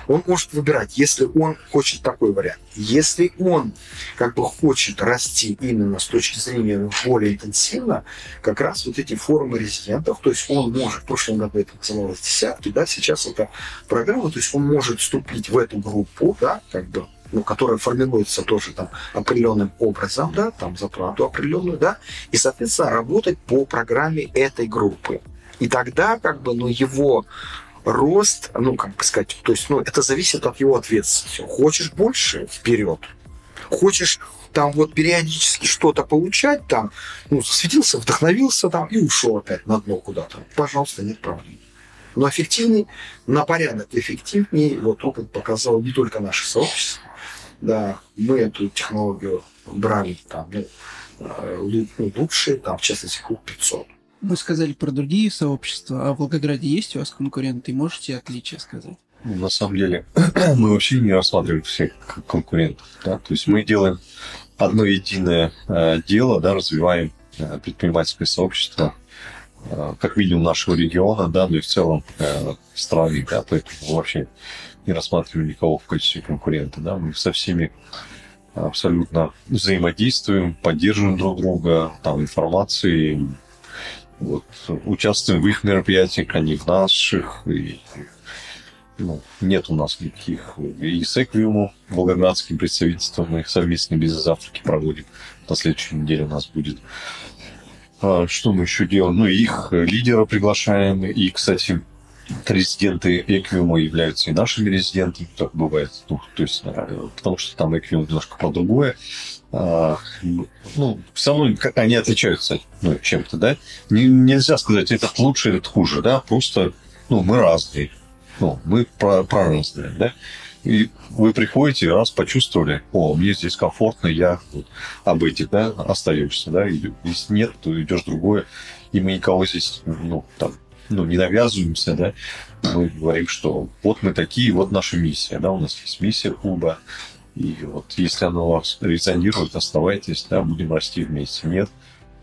Он может выбирать, если он хочет такой вариант. Если он как бы хочет расти именно с точки зрения более интенсивно, как раз вот эти формы программы резидентов, то есть он может, в прошлом году это называлось десятки, да, сейчас это программа, то есть он может вступить в эту группу, да, как бы, ну, которая формируется тоже там определенным образом, да, там за плату определенную, да, и, соответственно, работать по программе этой группы. И тогда, как бы, ну, его рост, ну, как бы сказать, то есть, ну, это зависит от его ответственности. Хочешь больше – вперед. Хочешь там вот периодически что-то получать, там, ну, светился, вдохновился там и ушел опять на дно куда-то. Пожалуйста, нет проблем. Но эффективней, на порядок эффективнее, вот опыт показал не только наше сообщество, да, мы эту технологию брали там, ну, э, ну, лучшие, там, в частности, клуб 500. Мы сказали про другие сообщества, а в Волгограде есть у вас конкуренты? Можете отличия сказать? Ну, на самом деле, мы вообще не рассматриваем всех конкурентов. Да? То есть мы делаем одно единое э, дело, да, развиваем э, предпринимательское сообщество, э, как видим, нашего региона, да, ну и в целом э, страны, да, поэтому вообще не рассматриваем никого в качестве конкурента, да, мы со всеми абсолютно взаимодействуем, поддерживаем друг друга, там, информацией, вот, участвуем в их мероприятиях, они в наших, и ну, нет у нас никаких. И с волгоградским представительством, мы совместные бизнес-завтраки проводим. На следующей неделе у нас будет. А, что мы еще делаем? Ну, их лидера приглашаем. И, кстати, резиденты Эквиума являются и нашими резидентами, так бывает. Ну, то есть, потому что там Эквиум немножко про другое. А, ну, все равно они отличаются ну, чем-то, да? Не, нельзя сказать, этот лучше, этот хуже, да? Просто, ну, мы разные. Ну, мы про, про разные, да? И вы приходите, раз почувствовали, о, мне здесь комфортно, я вот об этих, да, остаешься, да, если нет, то идешь другое, и мы никого здесь, ну, там, ну, не навязываемся, да, мы говорим, что вот мы такие, вот наша миссия, да, у нас есть миссия клуба, и вот если она у вас резонирует, оставайтесь, да, будем расти вместе. Нет,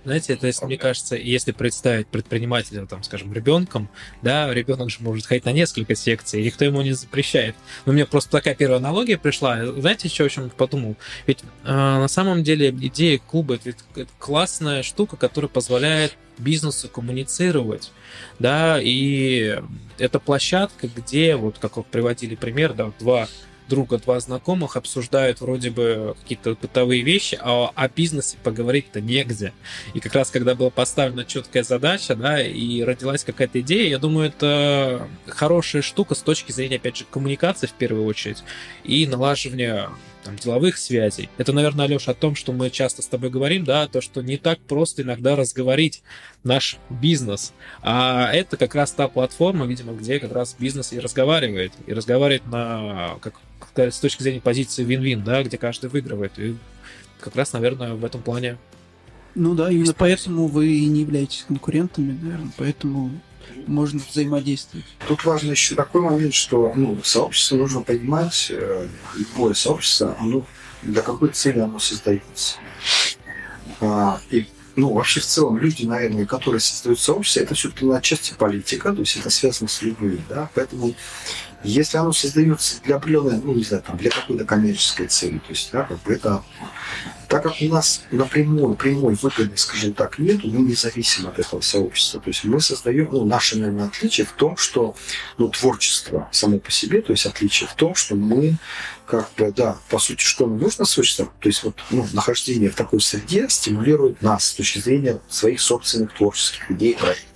знаете, это, есть, мне кажется, если представить предпринимателя, там, скажем, ребенком, да, ребенок же может ходить на несколько секций, и никто ему не запрещает. Но мне просто такая первая аналогия пришла. Знаете, еще о чем подумал? Ведь э, на самом деле идея клуба это, это классная штука, которая позволяет бизнесу коммуницировать, да, и это площадка, где, вот как вы приводили пример, да, два друга, два знакомых обсуждают вроде бы какие-то бытовые вещи, а о бизнесе поговорить-то негде. И как раз когда была поставлена четкая задача, да, и родилась какая-то идея, я думаю, это хорошая штука с точки зрения, опять же, коммуникации в первую очередь и налаживания там, деловых связей. Это, наверное, Алеша, о том, что мы часто с тобой говорим, да, то, что не так просто иногда разговорить наш бизнес. А это как раз та платформа, видимо, где как раз бизнес и разговаривает. И разговаривает на, как с точки зрения позиции вин-вин, да, где каждый выигрывает. И как раз, наверное, в этом плане ну да, именно поэтому вы и не являетесь конкурентами, наверное, поэтому можно взаимодействовать. Тут важно еще такой момент, что ну, сообщество нужно понимать, э, любое сообщество, оно, для какой цели оно создается. А, и ну, вообще в целом люди, наверное, которые создают сообщество, это все-таки на части политика, то есть это связано с людьми, да, поэтому если оно создается для определенной, ну, не знаю, там, для какой-то коммерческой цели, то есть, да, как бы это так как у нас напрямую, прямой выгоды, скажем так, нет, мы не зависим от этого сообщества. То есть мы создаем, ну, наше, наверное, отличие в том, что, ну, творчество само по себе, то есть отличие в том, что мы как бы, да, по сути, что нам нужно сообществом, то есть вот, ну, нахождение в такой среде стимулирует нас с точки зрения своих собственных творческих идей и проектов.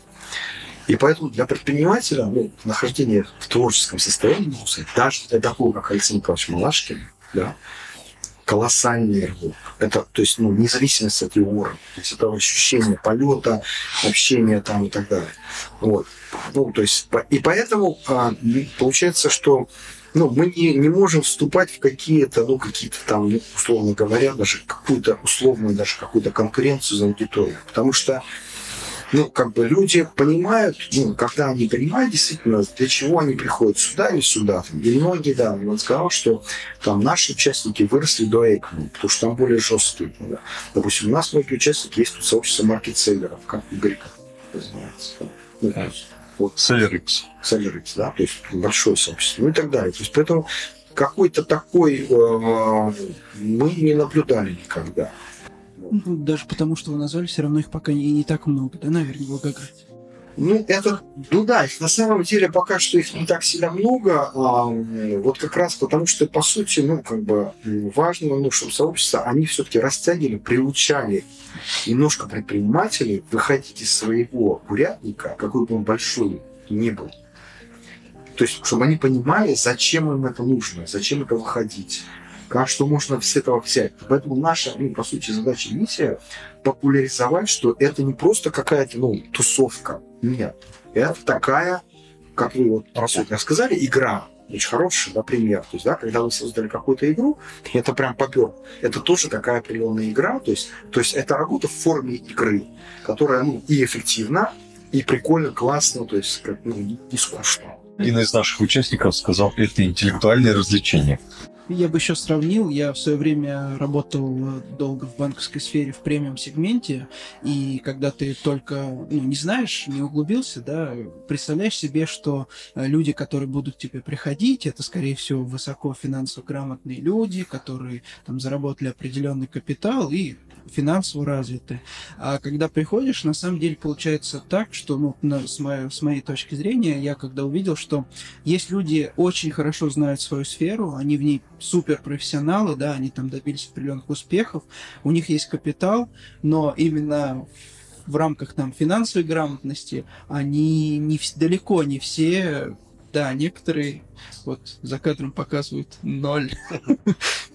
И поэтому для предпринимателя ну, нахождение в творческом состоянии, даже для такого, как Александр Николаевич Малашкин, да, колоссальный рывок. Это, то есть, ну, независимость от его уровня. То есть, это ощущение полета, общения там и так далее. Вот. Ну, то есть, и поэтому а, получается, что ну, мы не, не можем вступать в какие-то, ну, какие-то там, ну, условно говоря, даже какую-то условную, даже какую-то конкуренцию за аудиторию. Потому что ну, как бы люди понимают, ну, когда они понимают действительно, для чего они приходят сюда или сюда. И многие, да, он сказал, что там наши участники выросли до Эйкмана, потому что там более жесткие. Да. Допустим, у нас многие участники есть тут сообщество маркетселлеров, как Игорь называется. Ну, вот. Seller X. Seller X, да, то есть большое сообщество, ну и так далее. То есть поэтому какой-то такой э, мы не наблюдали никогда. Ну, даже потому, что вы назвали, все равно их пока и не так много, да, наверное, в. Ну, это, ну да, на самом деле пока что их не так сильно много, а, вот как раз потому, что, по сути, ну, как бы важно, ну, чтобы сообщество, они все-таки растягивали, приучали немножко предпринимателей выходить из своего курятника, какой бы он большой ни был. То есть, чтобы они понимали, зачем им это нужно, зачем это выходить что можно с этого взять. Поэтому наша, ну, по сути, задача миссия популяризовать, что это не просто какая-то, ну, тусовка. Нет. Это такая, как вы вот рассудно сказали, игра. Очень хороший, например. То есть, да, когда вы создали какую-то игру, это прям попер. Это тоже такая определенная игра. То есть, то есть это работа в форме игры, которая ну, и эффективна, и прикольно, классно, то есть как, ну, не скучно. Один из наших участников сказал, это интеллектуальное развлечение. Я бы еще сравнил, я в свое время работал э, долго в банковской сфере в премиум-сегменте, и когда ты только ну, не знаешь, не углубился, да, представляешь себе, что э, люди, которые будут к тебе приходить, это, скорее всего, высоко финансово грамотные люди, которые там заработали определенный капитал и финансово развиты. А когда приходишь, на самом деле получается так, что, ну, на, с, моей, с моей точки зрения, я когда увидел, что есть люди очень хорошо знают свою сферу, они в ней супер профессионалы, да, они там добились определенных успехов, у них есть капитал, но именно в рамках там финансовой грамотности они не, далеко не все да, некоторые вот за кадром показывают ноль.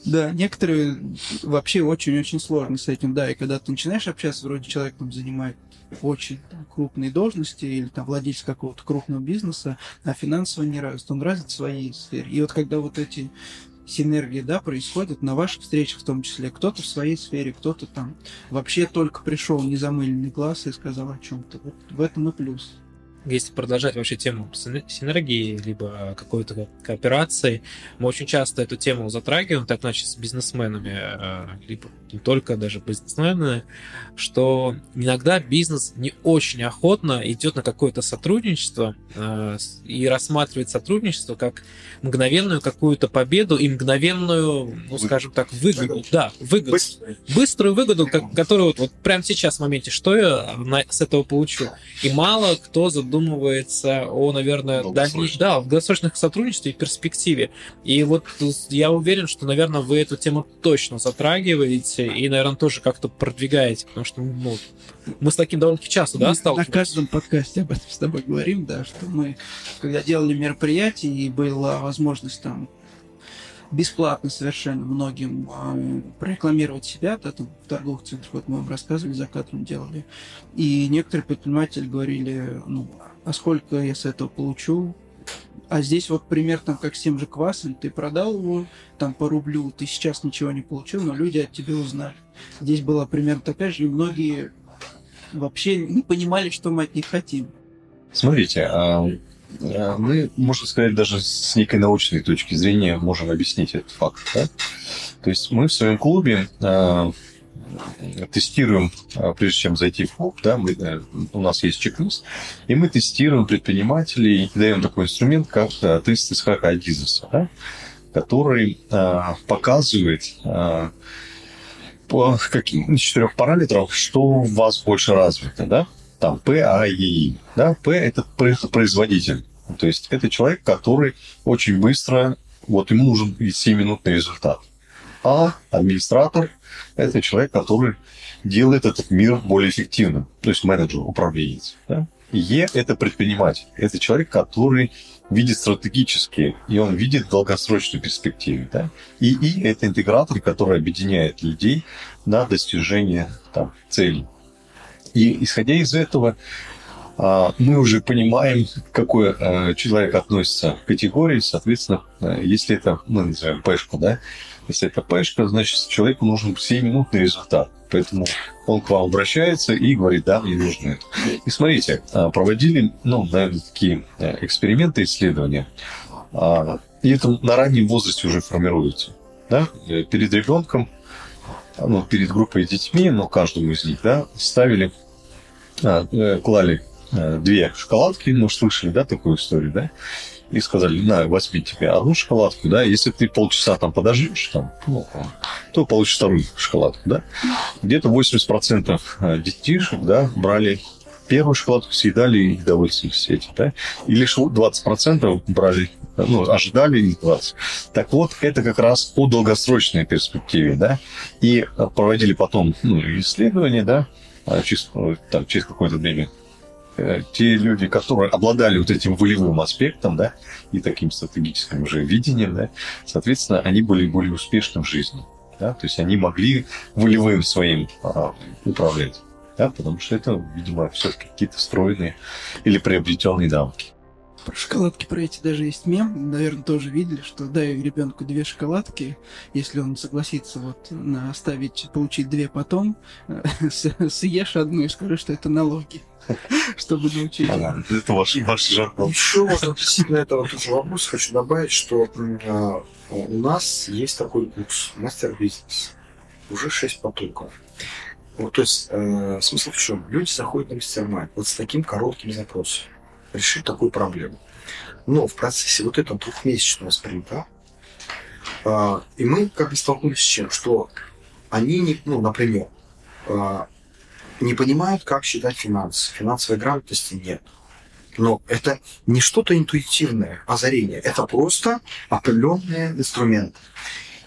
Да, некоторые вообще очень-очень сложно с этим, да, и когда ты начинаешь общаться, вроде человек там занимает очень там, крупные должности или там владелец какого-то крупного бизнеса, а финансово не развит, он развит своей сфере. И вот когда вот эти синергии, да, происходят на ваших встречах в том числе. Кто-то в своей сфере, кто-то там вообще только пришел незамыленный глаз и сказал о чем-то. Вот в этом и плюс если продолжать вообще тему синергии, либо какой-то кооперации, мы очень часто эту тему затрагиваем, так иначе с бизнесменами, э, либо не только даже бизнесмены, что иногда бизнес не очень охотно идет на какое-то сотрудничество э, и рассматривает сотрудничество как мгновенную какую-то победу и мгновенную, ну, скажем так, выгоду. Да, выгоду. Быструю выгоду, которую вот, вот прямо сейчас в моменте, что я с этого получу. И мало кто задумывается задумывается о, наверное, дальнейшем, да, в долгосрочных сотрудничестве и перспективе. И вот я уверен, что, наверное, вы эту тему точно затрагиваете и, наверное, тоже как-то продвигаете, потому что ну, мы с таким довольно-таки часто, да, сталкиваемся? На каждом подкасте об этом с тобой говорим, да, что мы, когда делали мероприятие, и была возможность там бесплатно совершенно многим э, прорекламировать себя, да, там, в торговых центрах, вот мы вам рассказывали, за кадром делали. И некоторые предприниматели говорили, ну, а сколько я с этого получу? А здесь вот пример там как с тем же квасом, ты продал его там по рублю, ты сейчас ничего не получил, но люди от тебя узнали. Здесь была примерно такая же, и многие вообще не понимали, что мы от них хотим. Смотрите, а мы, можно сказать, даже с некой научной точки зрения можем объяснить этот факт. Да? То есть мы в своем клубе э, тестируем, э, прежде чем зайти в клуб, да, мы, э, у нас есть чек-лист, и мы тестируем предпринимателей, даем такой инструмент, как э, тест Исхака Адизеса, да, который э, показывает э, по каким из четырех параметров, что у вас больше развито, да, там П, А, Е, И. Да? П – это производитель. То есть это человек, который очень быстро, вот ему нужен сиюминутный результат. А администратор – это человек, который делает этот мир более эффективным. То есть менеджер, управленец. Да? Е – это предприниматель. Это человек, который видит стратегически, и он видит долгосрочную перспективу. Да? И И – это интегратор, который объединяет людей на достижение там, целей. И исходя из этого, а, мы уже понимаем, какой а, человек относится к категории, соответственно, а, если это, мы называем пешку, да, если это пешка, значит, человеку нужен 7-минутный результат. Поэтому он к вам обращается и говорит, да, мне нужно это. И смотрите, проводили, ну, наверное, такие эксперименты, исследования. И это на раннем возрасте уже формируется. Да? Перед ребенком, ну, перед группой детьми, но каждому из них, да, ставили, э, клали Э, две шоколадки, ну, слышали, да, такую историю, да? И сказали, на, возьми тебе одну шоколадку, да, если ты полчаса там подождешь, там, ну, то получишь вторую шоколадку, да. Где-то 80% э, детишек, да, брали первую шоколадку, съедали и довольствовались этим, да. И лишь 20% брали, ну, ожидали и 20. Так вот, это как раз о долгосрочной перспективе, да. И проводили потом, ну, исследования, да, через, там, через какое-то время Э, те люди, которые обладали вот этим волевым аспектом, да, и таким стратегическим уже видением, да, соответственно, они были более успешны в жизни, да, то есть они могли волевым своим а, управлять, да, потому что это, видимо, все-таки какие-то встроенные или приобретенные навыки. Про шоколадки про эти даже есть мем, наверное, тоже видели, что дай ребенку две шоколадки, если он согласится вот на оставить, получить две потом, съешь одну и скажи, что это налоги. чтобы научить. Ага, это ваш, ваш жаргон. Еще вот относительно этого тоже вопрос хочу добавить, что э, у нас есть такой курс мастер-бизнес. Уже шесть потоков. Вот, то есть э, смысл в чем? Люди заходят на мастер вот с таким коротким запросом. Решить такую проблему. Но в процессе вот этого двухмесячного спринта э, и мы как бы столкнулись с чем? Что они, не, ну, например, э, не понимают, как считать финансы. Финансовой грамотности нет. Но это не что-то интуитивное, озарение. Это просто определенные инструменты.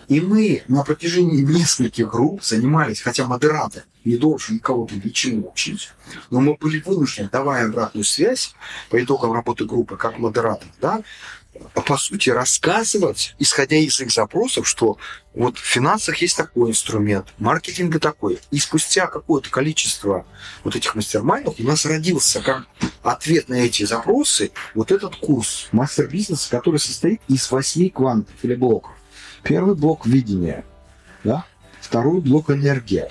И мы на протяжении нескольких групп занимались, хотя модератор не должен никого ничему учить, но мы были вынуждены, давая обратную связь по итогам работы группы как модератор, да, по сути, рассказывать, исходя из их запросов, что вот в финансах есть такой инструмент, маркетинга такой. И спустя какое-то количество вот этих мастер-майндов у нас родился как ответ на эти запросы вот этот курс мастер бизнеса, который состоит из восьми квантов или блоков. Первый блок видения, да? второй блок энергия,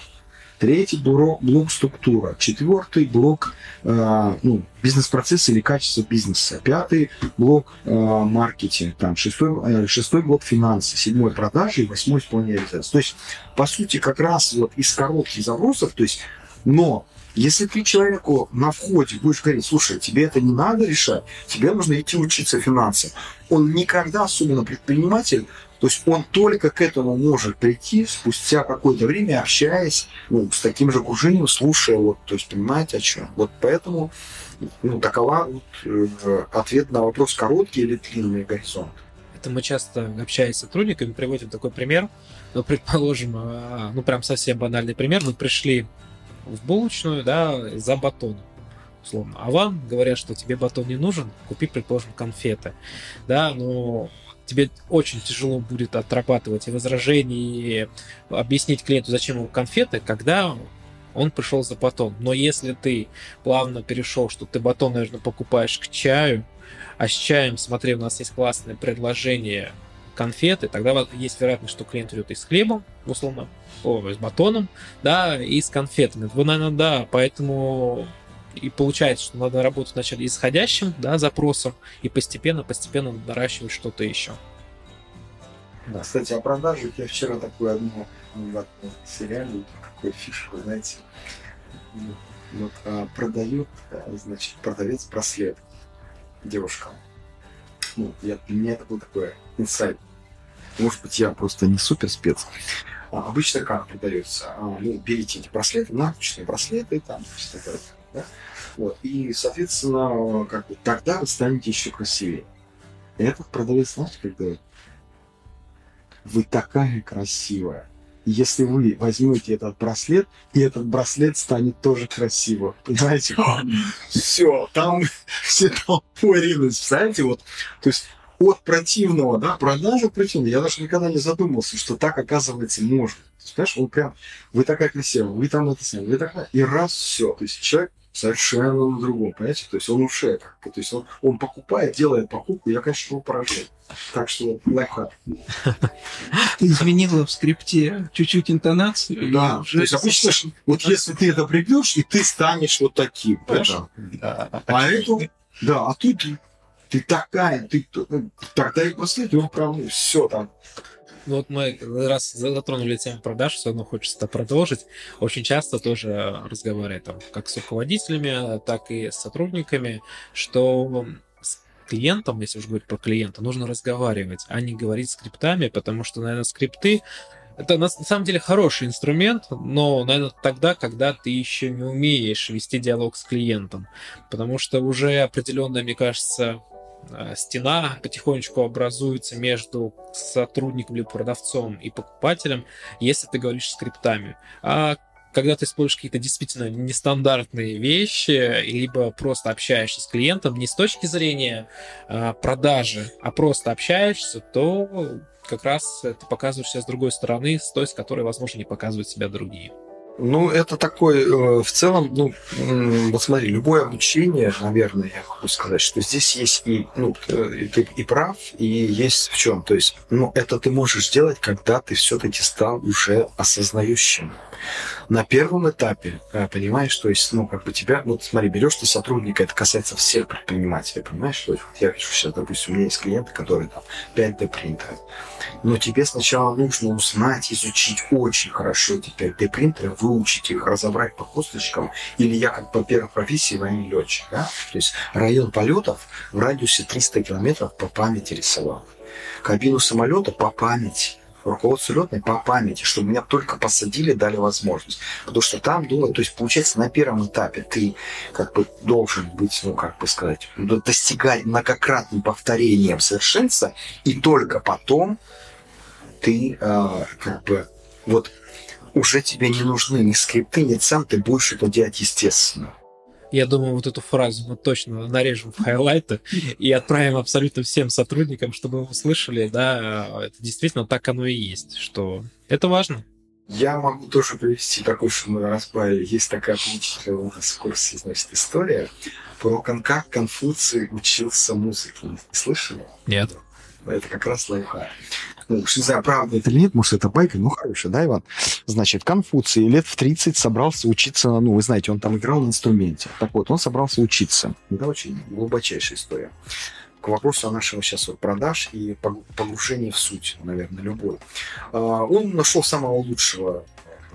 Третий блок, блок структура. Четвертый блок э, ну, бизнес-процесс или качество бизнеса. Пятый блок э, маркетинг. Там, шестой, э, шестой блок финансы. Седьмой продажи и восьмой исполнение реализации. То есть, по сути, как раз вот из коротких запросов, то есть, но если ты человеку на входе будешь говорить, слушай, тебе это не надо решать, тебе нужно идти учиться финансам, он никогда, особенно предприниматель, то есть он только к этому может прийти спустя какое-то время, общаясь ну, с таким же окружением, слушая, вот, то есть понимаете о чем. Вот поэтому ну, такова вот, э, ответ на вопрос, короткий или длинный горизонт. Это мы часто, общаясь с сотрудниками, приводим такой пример. Ну, предположим, а, ну, прям совсем банальный пример. Мы пришли в булочную, да, за батоном условно. А вам говорят, что тебе батон не нужен, купи, предположим, конфеты. Да, но тебе очень тяжело будет отрабатывать возражения, и объяснить клиенту, зачем ему конфеты, когда он пришел за батон. Но если ты плавно перешел, что ты батон, наверное, покупаешь к чаю, а с чаем, смотри, у нас есть классное предложение конфеты, тогда есть вероятность, что клиент идет и с хлебом, условно, о, с батоном, да, и с конфетами. Вы, наверное, да, поэтому и получается, что надо работать вначале исходящим да, запросом и постепенно-постепенно наращивать что-то еще. Да, кстати, о продаже я вчера такую одну в сериале, такую фишку, знаете, вот а, продают, а, значит, продавец браслет девушкам. Ну, я, для меня это был такой инсайт. Может быть, я просто не супер спец. А, обычно как продается? А, ну, берите эти браслеты, наручные браслеты, там, что такое, да? Вот. И, соответственно, как бы, тогда вы станете еще красивее. И этот продавец, знаете, как говорит, вы такая красивая. если вы возьмете этот браслет, и этот браслет станет тоже красиво. Понимаете? Все, там все толпой ринулись. Представляете, вот, то есть от противного, да, продажа противного. Я даже никогда не задумывался, что так, оказывается, можно. То есть, понимаешь, он прям, вы такая красивая, вы там это самое, вы такая, и раз все. То есть человек совершенно на другом, понимаете? То есть он уже как то есть он, он покупает, делает покупку, я, конечно, его поражаю. Так что лайфхак. Ты изменила в скрипте чуть-чуть интонацию. Да, то есть обычно, вот если ты это прибьешь, и ты станешь вот таким, понимаешь? Да. А а тут ты такая, ты тогда и после этого прям все там. Вот мы раз затронули тему продаж, все равно хочется это продолжить. Очень часто тоже разговариваю там как с руководителями, так и с сотрудниками, что с клиентом, если уж говорить про клиента, нужно разговаривать, а не говорить скриптами, потому что, наверное, скрипты это на самом деле хороший инструмент, но, наверное, тогда, когда ты еще не умеешь вести диалог с клиентом. Потому что уже определенная, мне кажется, стена потихонечку образуется между сотрудником или продавцом и покупателем, если ты говоришь скриптами. А когда ты используешь какие-то действительно нестандартные вещи, либо просто общаешься с клиентом не с точки зрения э, продажи, а просто общаешься, то как раз ты показываешь себя с другой стороны, с той, с которой, возможно, не показывают себя другие. Ну, это такой, э, в целом, ну, вот смотри, любое обучение, наверное, я могу сказать, что здесь есть и, ну, э, ты и прав, и есть в чем. То есть, ну, это ты можешь сделать, когда ты все-таки стал уже осознающим. На первом этапе, э, понимаешь, то есть, ну, как бы тебя, вот смотри, берешь ты сотрудника, это касается всех предпринимателей, понимаешь, то есть, вот я вижу сейчас, допустим, у меня есть клиенты, которые там 5D принтеры, но тебе сначала нужно узнать, изучить очень хорошо эти 5D принтеры, выучить их, разобрать по косточкам, или я как по первой профессии военный летчик, да? то есть район полетов в радиусе 300 километров по памяти рисовал. Кабину самолета по памяти руководство летной по памяти, чтобы меня только посадили, дали возможность. Потому что там было, то есть получается на первом этапе ты как бы должен быть, ну как бы сказать, достигать многократным повторением совершенства, и только потом ты э, как бы вот уже тебе не нужны ни скрипты, ни сам, ты будешь это делать естественно. Я думаю, вот эту фразу мы точно нарежем в хайлайты и отправим абсолютно всем сотрудникам, чтобы вы услышали, да, это действительно так оно и есть, что это важно. Я могу тоже привести такой, что мы разбавили. Есть такая отличная у нас в курсе, значит, история про как Конфуций учился музыке. Слышали? Нет. Это как раз лайфхак уж не знаю, правда это или нет, может, это байка, ну, хорошая, да, Иван? Значит, Конфуций лет в 30 собрался учиться, ну, вы знаете, он там играл на инструменте. Так вот, он собрался учиться. Это очень глубочайшая история. К вопросу о нашем сейчас вот продаж и погружении в суть, наверное, любой. А, он нашел самого лучшего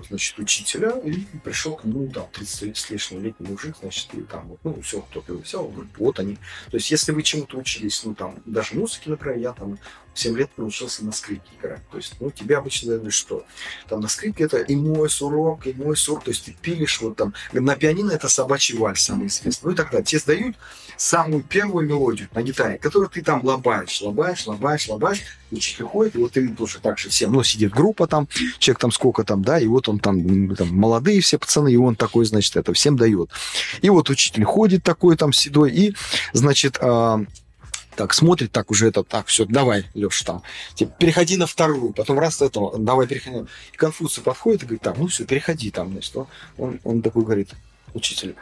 значит, учителя, и пришел к нему, там, 30 с лишним летний мужик, значит, и там, вот, ну, все, кто его взял, вот они. То есть, если вы чему-то учились, ну, там, даже музыке, например, я там 7 лет научился на скрипке играть. То есть, ну, тебе обычно дают что? Там на скрипке это и мой сурок, и мой сур, то есть ты пилишь вот там. На пианино это собачий вальс самый известный. Ну и далее. Тебе сдают самую первую мелодию на гитаре, которую ты там лобаешь, лобаешь, лобаешь, лобаешь. Учитель ходит, и вот ты тоже так же всем. Ну, сидит группа там, человек там сколько там, да, и вот он там, там молодые все пацаны, и он такой, значит, это всем дает. И вот учитель ходит такой там седой, и, значит, а, так смотрит, так уже это, так, все, давай, Леша, там, типа, переходи на вторую, потом раз это, давай переходи. И Конфуций подходит и говорит, так, ну все, переходи там, значит, он, он такой говорит, учитель,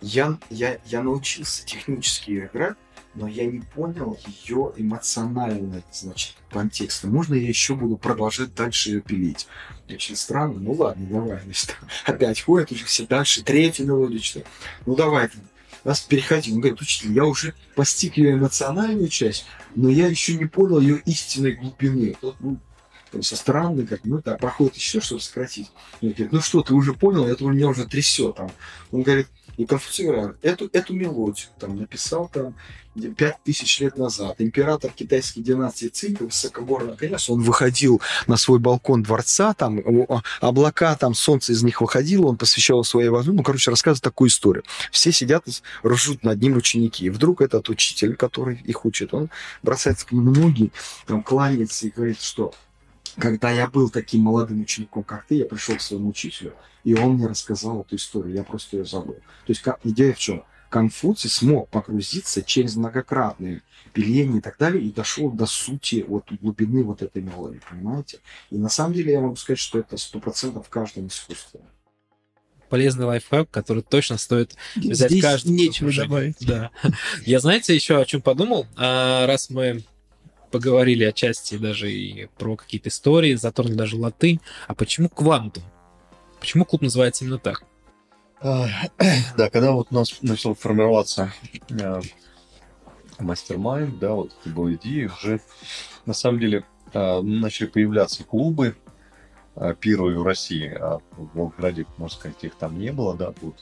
я, я, я научился технически играть, но я не понял ее эмоциональный, значит, контекст. Можно я еще буду продолжать дальше ее пилить? Очень странно. Ну ладно, давай. Значит, опять ходит уже все дальше, третья мелодия. Ну давай, нас переходил. Он говорит, учитель, я уже постиг ее эмоциональную часть, но я еще не понял ее истинной глубины. Вот, ну, со стороны, как, ну, так, проходит еще, чтобы сократить. Он говорит, ну что, ты уже понял, это меня уже трясет. Там. Он говорит, и Конфуций говорит, эту, эту мелодию там написал там пять тысяч лет назад. Император китайской династии Цинь, высокогорный конечно, он выходил на свой балкон дворца, там облака, там солнце из них выходило, он посвящал своей возможности, ну, короче, рассказывает такую историю. Все сидят и ржут над ним ученики. И вдруг этот учитель, который их учит, он бросается к нему ноги, там, кланяется и говорит, что когда я был таким молодым учеником, как ты, я пришел к своему учителю, и он мне рассказал эту историю, я просто ее забыл. То есть как, идея в чем? Конфуций смог погрузиться через многократные пиления и так далее, и дошел до сути, вот глубины вот этой мелодии, понимаете? И на самом деле я могу сказать, что это сто процентов в каждом искусстве. Полезный лайфхак, который точно стоит взять Здесь каждый. нечего добавить. Да. Я, знаете, еще о чем подумал? А, раз мы поговорили отчасти даже и про какие-то истории, затронули даже латынь. А почему квантум? Почему клуб называется именно так? А, Да, когда вот у нас начал формироваться э, мастер-майнд, да, вот были идеи, уже на самом деле э, начали появляться клубы, э, первые в России, а в Волгограде, можно сказать, их там не было, да, тут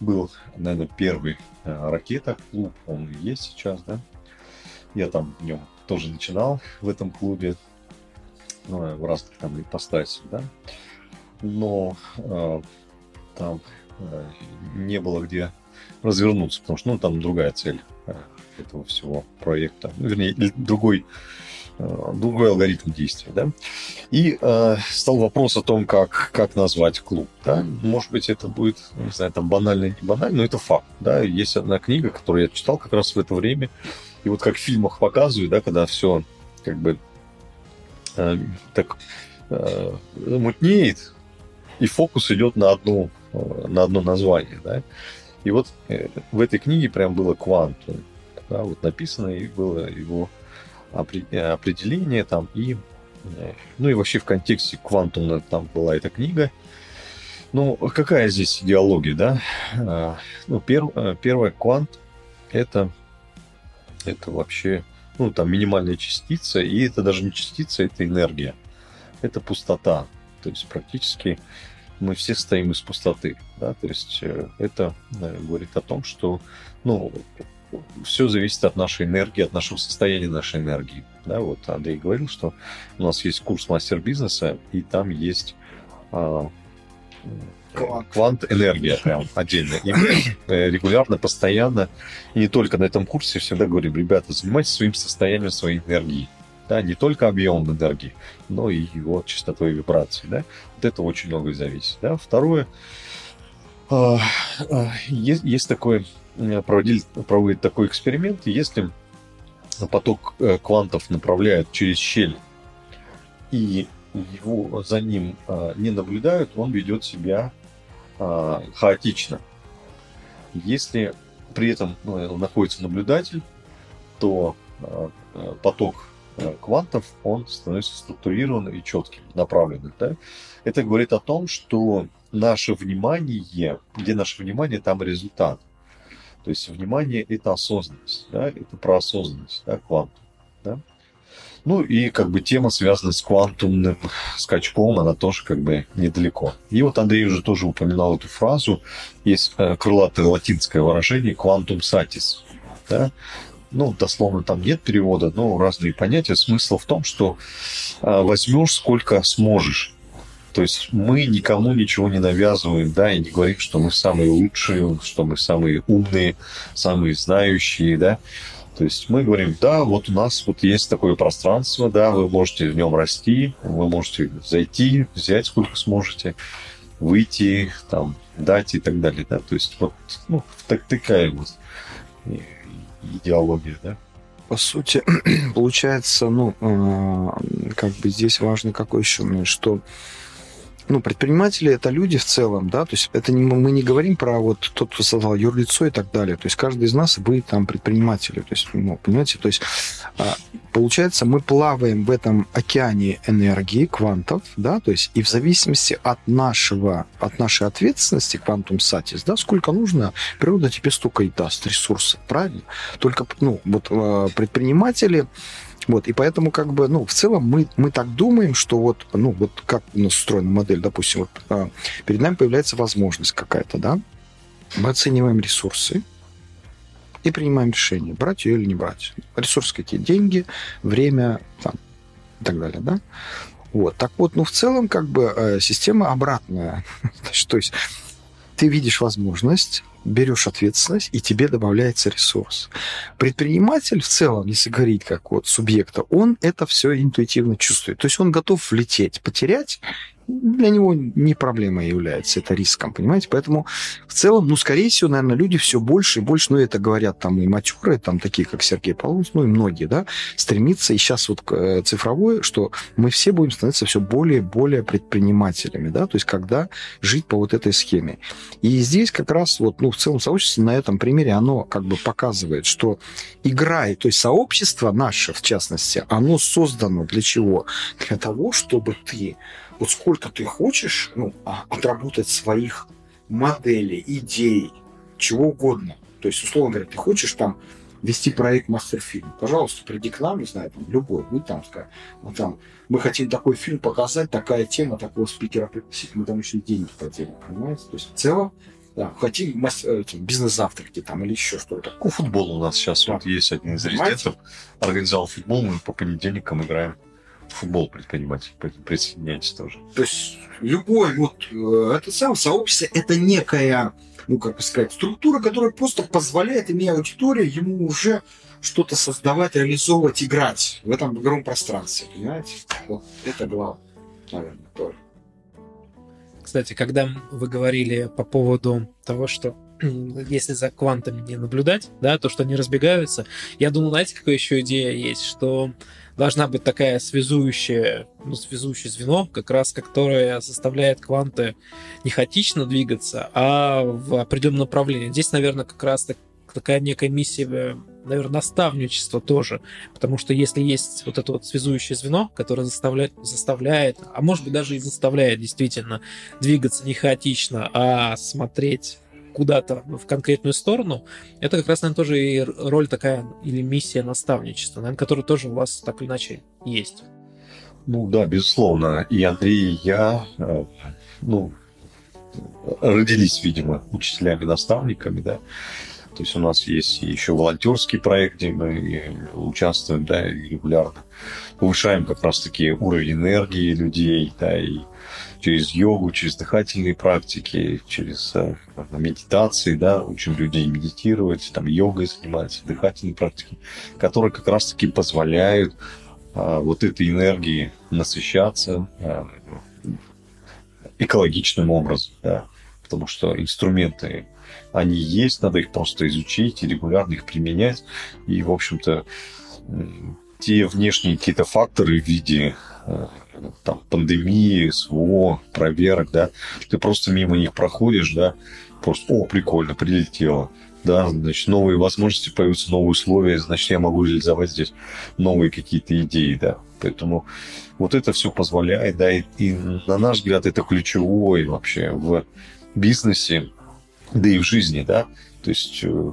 был, наверное, первый э, ракета-клуб, он есть сейчас, да, я там в нем тоже начинал, в этом клубе, ну, в разных там ипостасях, да, но э, там э, не было где развернуться, потому что ну, там другая цель э, этого всего проекта. Ну, вернее, другой, э, другой алгоритм действия. Да? И э, стал вопрос о том, как, как назвать клуб. Да? Может быть, это будет, не знаю, там банально, не банально, но это факт. Да? Есть одна книга, которую я читал как раз в это время. И вот как в фильмах показывают, да, когда все как бы э, так э, мутнеет, и фокус идет на одну э, на одно название, да. И вот э, в этой книге прям было квантум, да, вот написано и было его э, определение там и ну и вообще в контексте квантума там была эта книга. Ну какая здесь идеология, да? Ну пер- первое квант это это вообще ну там минимальная частица и это даже не частица, это энергия, это пустота. То есть практически мы все стоим из пустоты. Да? То есть э, это э, говорит о том, что ну, все зависит от нашей энергии, от нашего состояния нашей энергии. Да? Вот Андрей говорил, что у нас есть курс мастер бизнеса, и там есть а, Квант. квант энергия прям отдельно. И мы э, регулярно, постоянно, и не только на этом курсе, всегда говорим, ребята, занимайтесь своим состоянием своей энергии. Да, не только объемом энергии, но и его частотой вибраций. Да? Вот это очень много зависит. Да? Второе, а, а, есть, есть такой, э, проводили, проводит такой эксперимент, если поток э, квантов направляют через щель, и его за ним а, не наблюдают, он ведет себя а, хаотично. Если при этом ну, находится наблюдатель, то а, поток а, квантов, он становится структурированным и четким, направленным. Да? Это говорит о том, что наше внимание, где наше внимание, там результат. То есть внимание это осознанность, да, это про осознанность, да, квантум. Да? Ну и как бы тема, связанная с квантумным скачком, она тоже как бы недалеко. И вот Андрей уже тоже упоминал эту фразу. Есть э, крылатое латинское выражение «quantum satis». Да? Ну, дословно там нет перевода, но разные понятия. Смысл в том, что э, возьмешь сколько сможешь. То есть мы никому ничего не навязываем, да, и не говорим, что мы самые лучшие, что мы самые умные, самые знающие, да. То есть мы говорим, да, вот у нас вот есть такое пространство, да, вы можете в нем расти, вы можете зайти, взять сколько сможете, выйти, там, дать и так далее, да. То есть вот, ну, так, такая вот и- идеология, да. По сути, получается, ну, э, как бы здесь важно какой еще момент, что ну, предприниматели это люди в целом, да, то есть это не, мы не говорим про вот тот, кто создал юрлицо и так далее. То есть каждый из нас вы там предприниматели. То есть, ну, понимаете, то есть а, получается, мы плаваем в этом океане энергии, квантов, да, то есть и в зависимости от нашего, от нашей ответственности, квантум сатис, да, сколько нужно, природа тебе столько и даст ресурсов, правильно? Только, ну, вот э, предприниматели, вот, и поэтому, как бы, ну, в целом мы, мы так думаем, что вот, ну, вот как у нас устроена модель, допустим, вот а, перед нами появляется возможность какая-то, да, мы оцениваем ресурсы и принимаем решение, брать ее или не брать. Ресурсы какие? Деньги, время, там, и так далее, да? Вот, так вот, ну, в целом, как бы, э, система обратная. То есть ты видишь возможность, берешь ответственность, и тебе добавляется ресурс. Предприниматель в целом, если говорить как вот субъекта, он это все интуитивно чувствует. То есть он готов влететь, потерять, для него не проблема является, это риском, понимаете? Поэтому в целом, ну, скорее всего, наверное, люди все больше и больше, ну, это говорят там и матеры, там такие, как Сергей Павлович, ну, и многие, да, стремиться, и сейчас вот э, цифровое, что мы все будем становиться все более и более предпринимателями, да, то есть когда жить по вот этой схеме. И здесь как раз вот, ну, в целом сообщество на этом примере, оно как бы показывает, что игра, то есть сообщество наше, в частности, оно создано для чего? Для того, чтобы ты вот сколько ты хочешь ну, а, отработать своих моделей, идей, чего угодно. То есть, условно говоря, ты хочешь там вести проект мастер-фильм. Пожалуйста, приди к нам, не знаю, там, любой, вы там, скажем, ну, там, мы хотим такой фильм показать, такая тема, такого спикера пригласить, мы там еще и деньги поделим, понимаете? То есть, в целом, да, хотим э, бизнес-завтраки там или еще что-то. Ну, футбол у нас сейчас да. вот есть один из резидентов, организовал футбол, мы по понедельникам играем футбол предприниматель, присоединяйтесь тоже. То есть любой вот э, это самое сообщество, это некая, ну как бы сказать, структура, которая просто позволяет, имея аудиторию, ему уже что-то создавать, реализовывать, играть в этом игровом пространстве, понимаете? Вот это главное, наверное, тоже. Кстати, когда вы говорили по поводу того, что если за квантами не наблюдать, да, то, что они разбегаются, я думаю, знаете, какая еще идея есть, что должна быть такая связующая, ну, связующее звено, как раз которое заставляет кванты не хаотично двигаться, а в определенном направлении. Здесь, наверное, как раз так, такая некая миссия, наверное, наставничества тоже, потому что если есть вот это вот связующее звено, которое заставляет, заставляет, а может быть даже и заставляет действительно двигаться не хаотично, а смотреть куда-то в конкретную сторону, это как раз, наверное, тоже и роль такая или миссия наставничества, наверное, которая тоже у вас так или иначе есть. Ну да, безусловно. И Андрей, и я, э, ну, родились, видимо, учителями, наставниками, да. То есть у нас есть еще волонтерский проект, где мы участвуем, да, регулярно повышаем как раз-таки уровень энергии людей, да, и через йогу, через дыхательные практики, через э, медитации, да, учим людей медитировать, там йогой заниматься, дыхательные практики, которые как раз-таки позволяют а, вот этой энергии насыщаться а, экологичным образом, да, потому что инструменты, они есть, надо их просто изучить и регулярно их применять, и, в общем-то, те внешние какие-то факторы в виде там, пандемии, СВО, проверок, да, ты просто мимо них проходишь, да, просто, о, прикольно, прилетело, да, значит, новые возможности появятся, новые условия, значит, я могу реализовать здесь новые какие-то идеи, да, поэтому вот это все позволяет, да, и, и на наш взгляд это ключевой вообще в бизнесе, да и в жизни, да, то есть э,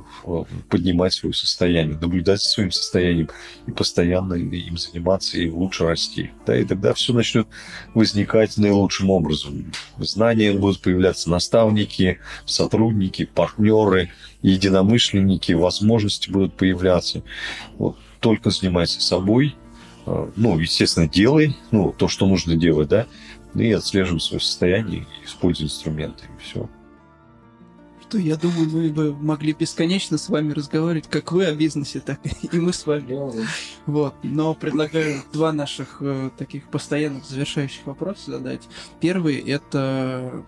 поднимать свое состояние, наблюдать за своим состоянием и постоянно им заниматься и лучше расти. Да, и тогда все начнет возникать наилучшим образом. Знания будут появляться, наставники, сотрудники, партнеры, единомышленники, возможности будут появляться. Вот только занимайся собой, э, ну, естественно, делай, ну, то, что нужно делать, да, и отслеживай свое состояние, используй инструменты, и все что я думаю, мы бы могли бесконечно с вами разговаривать, как вы о бизнесе, так и мы с вами. Вот. Но предлагаю два наших э, таких постоянных завершающих вопроса задать. Первый это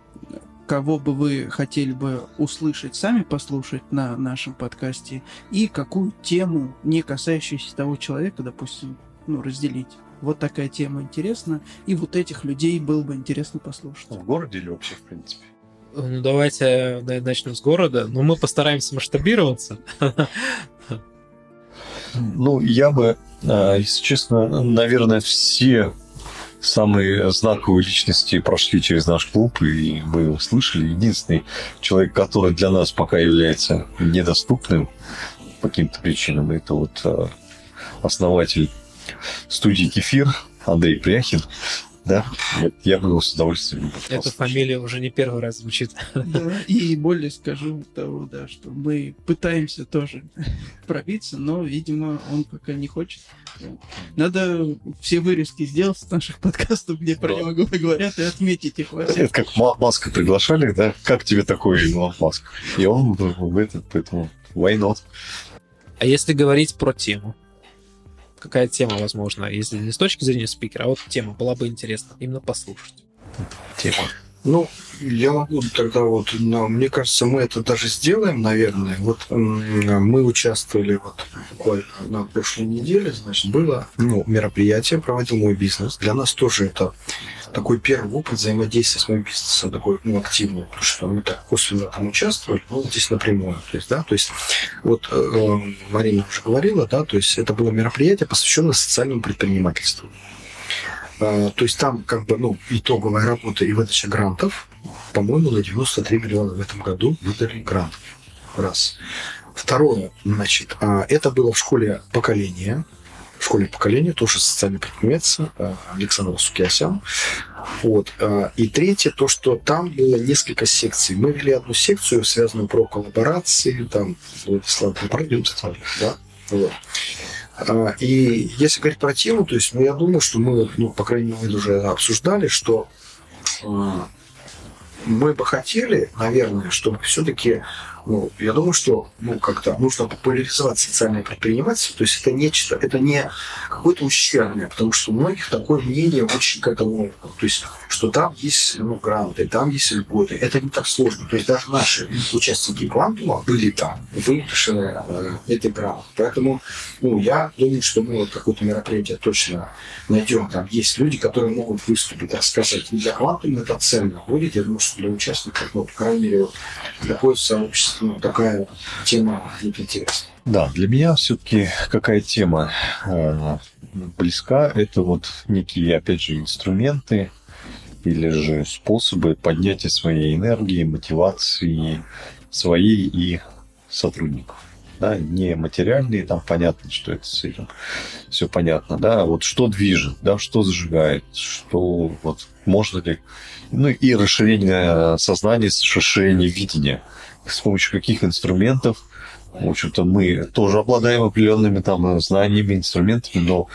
кого бы вы хотели бы услышать, сами послушать на нашем подкасте, и какую тему, не касающуюся того человека, допустим, ну, разделить. Вот такая тема интересна, и вот этих людей было бы интересно послушать. В городе или вообще, в принципе? Ну, давайте начнем с города. Но мы постараемся масштабироваться. Ну, я бы, а, если честно, наверное, все самые знаковые личности прошли через наш клуб, и мы услышали. Единственный человек, который для нас пока является недоступным по каким-то причинам, это вот а, основатель студии «Кефир» Андрей Пряхин. Да, я бы его с удовольствием Эта фамилия уже не первый раз звучит. Да, и более скажу того, да, что мы пытаемся тоже пробиться, но, видимо, он пока не хочет. Надо все вырезки сделать с наших подкастов, где про него говорят, и отметить их во всех. Это как Ма- Маска приглашали, да? Как тебе такой Илон Маск? И он в этот, поэтому why not? А если говорить про тему? Какая тема, возможно, если не с точки зрения спикера, а вот тема была бы интересна именно послушать. Тема. Ну, я могу тогда вот, но мне кажется, мы это даже сделаем, наверное. Вот мы участвовали вот буквально на прошлой неделе, значит, было ну, мероприятие, проводил мой бизнес. Для нас тоже это такой первый опыт взаимодействия с моим бизнесом, такой ну, активный, потому что мы так косвенно там участвовали, ну, здесь напрямую. То есть, да, то есть, вот э, э, Марина уже говорила, да, то есть это было мероприятие, посвященное социальному предпринимательству. А, То есть там как бы, ну, итоговая работа и выдача грантов, по-моему, на 93 миллиона в этом году выдали грант. Раз. Второе, значит, а, это было в школе поколения. В школе поколения тоже социальный предприниматель а, Александр Сукиасян. Вот. а, И третье, то, что там было несколько секций. Мы вели одну секцию, связанную про коллаборации, там, Владислав, пройдем, да? Вот. А, И если говорить про тему, то есть, ну, я думаю, что мы, ну, по крайней мере, уже обсуждали, что мы бы хотели, наверное, чтобы все-таки, ну, я думаю, что, ну, как-то нужно популяризовать социальное предпринимательство, то есть это нечто, это не какое-то ущербное, потому что у многих такое мнение очень к этому, то есть, что там есть, ну, гранты, там есть льготы, это не так сложно, то есть даже наши участники Квантума были там, выигрыши э, этой гранты, поэтому, ну, я думаю, что мы вот какое-то мероприятие точно найдем, там есть люди, которые могут выступить, рассказать, и для Квантума это ценно будет, я думаю, что для участников, ну, по крайней мере, вот, такое сообщество, ну, такая тема интересна. Да, для меня все-таки какая тема э, близка, это вот некие, опять же, инструменты или же способы поднятия своей энергии, мотивации своей и сотрудников. Да, не материальные, там понятно, что это с этим все понятно, да, а вот что движет, да, что зажигает, что вот можно ли, ну и расширение сознания, расширение видения, с помощью каких инструментов в общем-то, мы тоже обладаем определенными там знаниями, инструментами, но,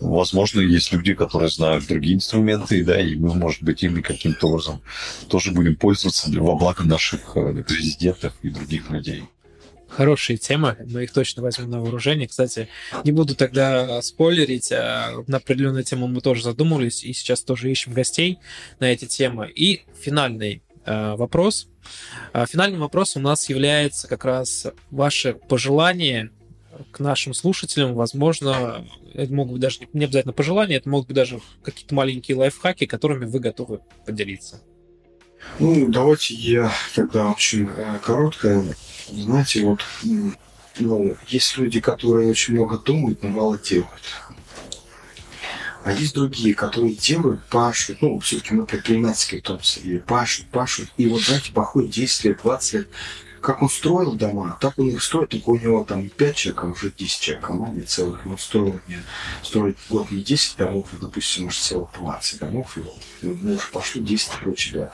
возможно, есть люди, которые знают другие инструменты, да, и мы, может быть, ими каким-то образом тоже будем пользоваться во благо наших э, президентов и других людей. Хорошие темы, мы их точно возьмем на вооружение. Кстати, не буду тогда спойлерить, а на определенную тему мы тоже задумывались, и сейчас тоже ищем гостей на эти темы. И финальный э, вопрос. А Финальным вопросом у нас является как раз ваше пожелание к нашим слушателям. Возможно, это могут быть даже не обязательно пожелания, это могут быть даже какие-то маленькие лайфхаки, которыми вы готовы поделиться. Ну, давайте я тогда очень э, короткое. Знаете, вот, ну, есть люди, которые очень много думают, но мало делают. А есть другие, которые делают, пашут, ну, все-таки мы предпринимательские том числе, пашут, пашут, и вот, знаете, проходит 10 лет, 20 лет, как он строил дома, так он их строит, только у него там 5 человек, а уже 10 человек команде целых. Он строил мне, строить год не 10 домов, а, допустим, может, целых 20 домов, и мы уже пошли 10 и прочее, да.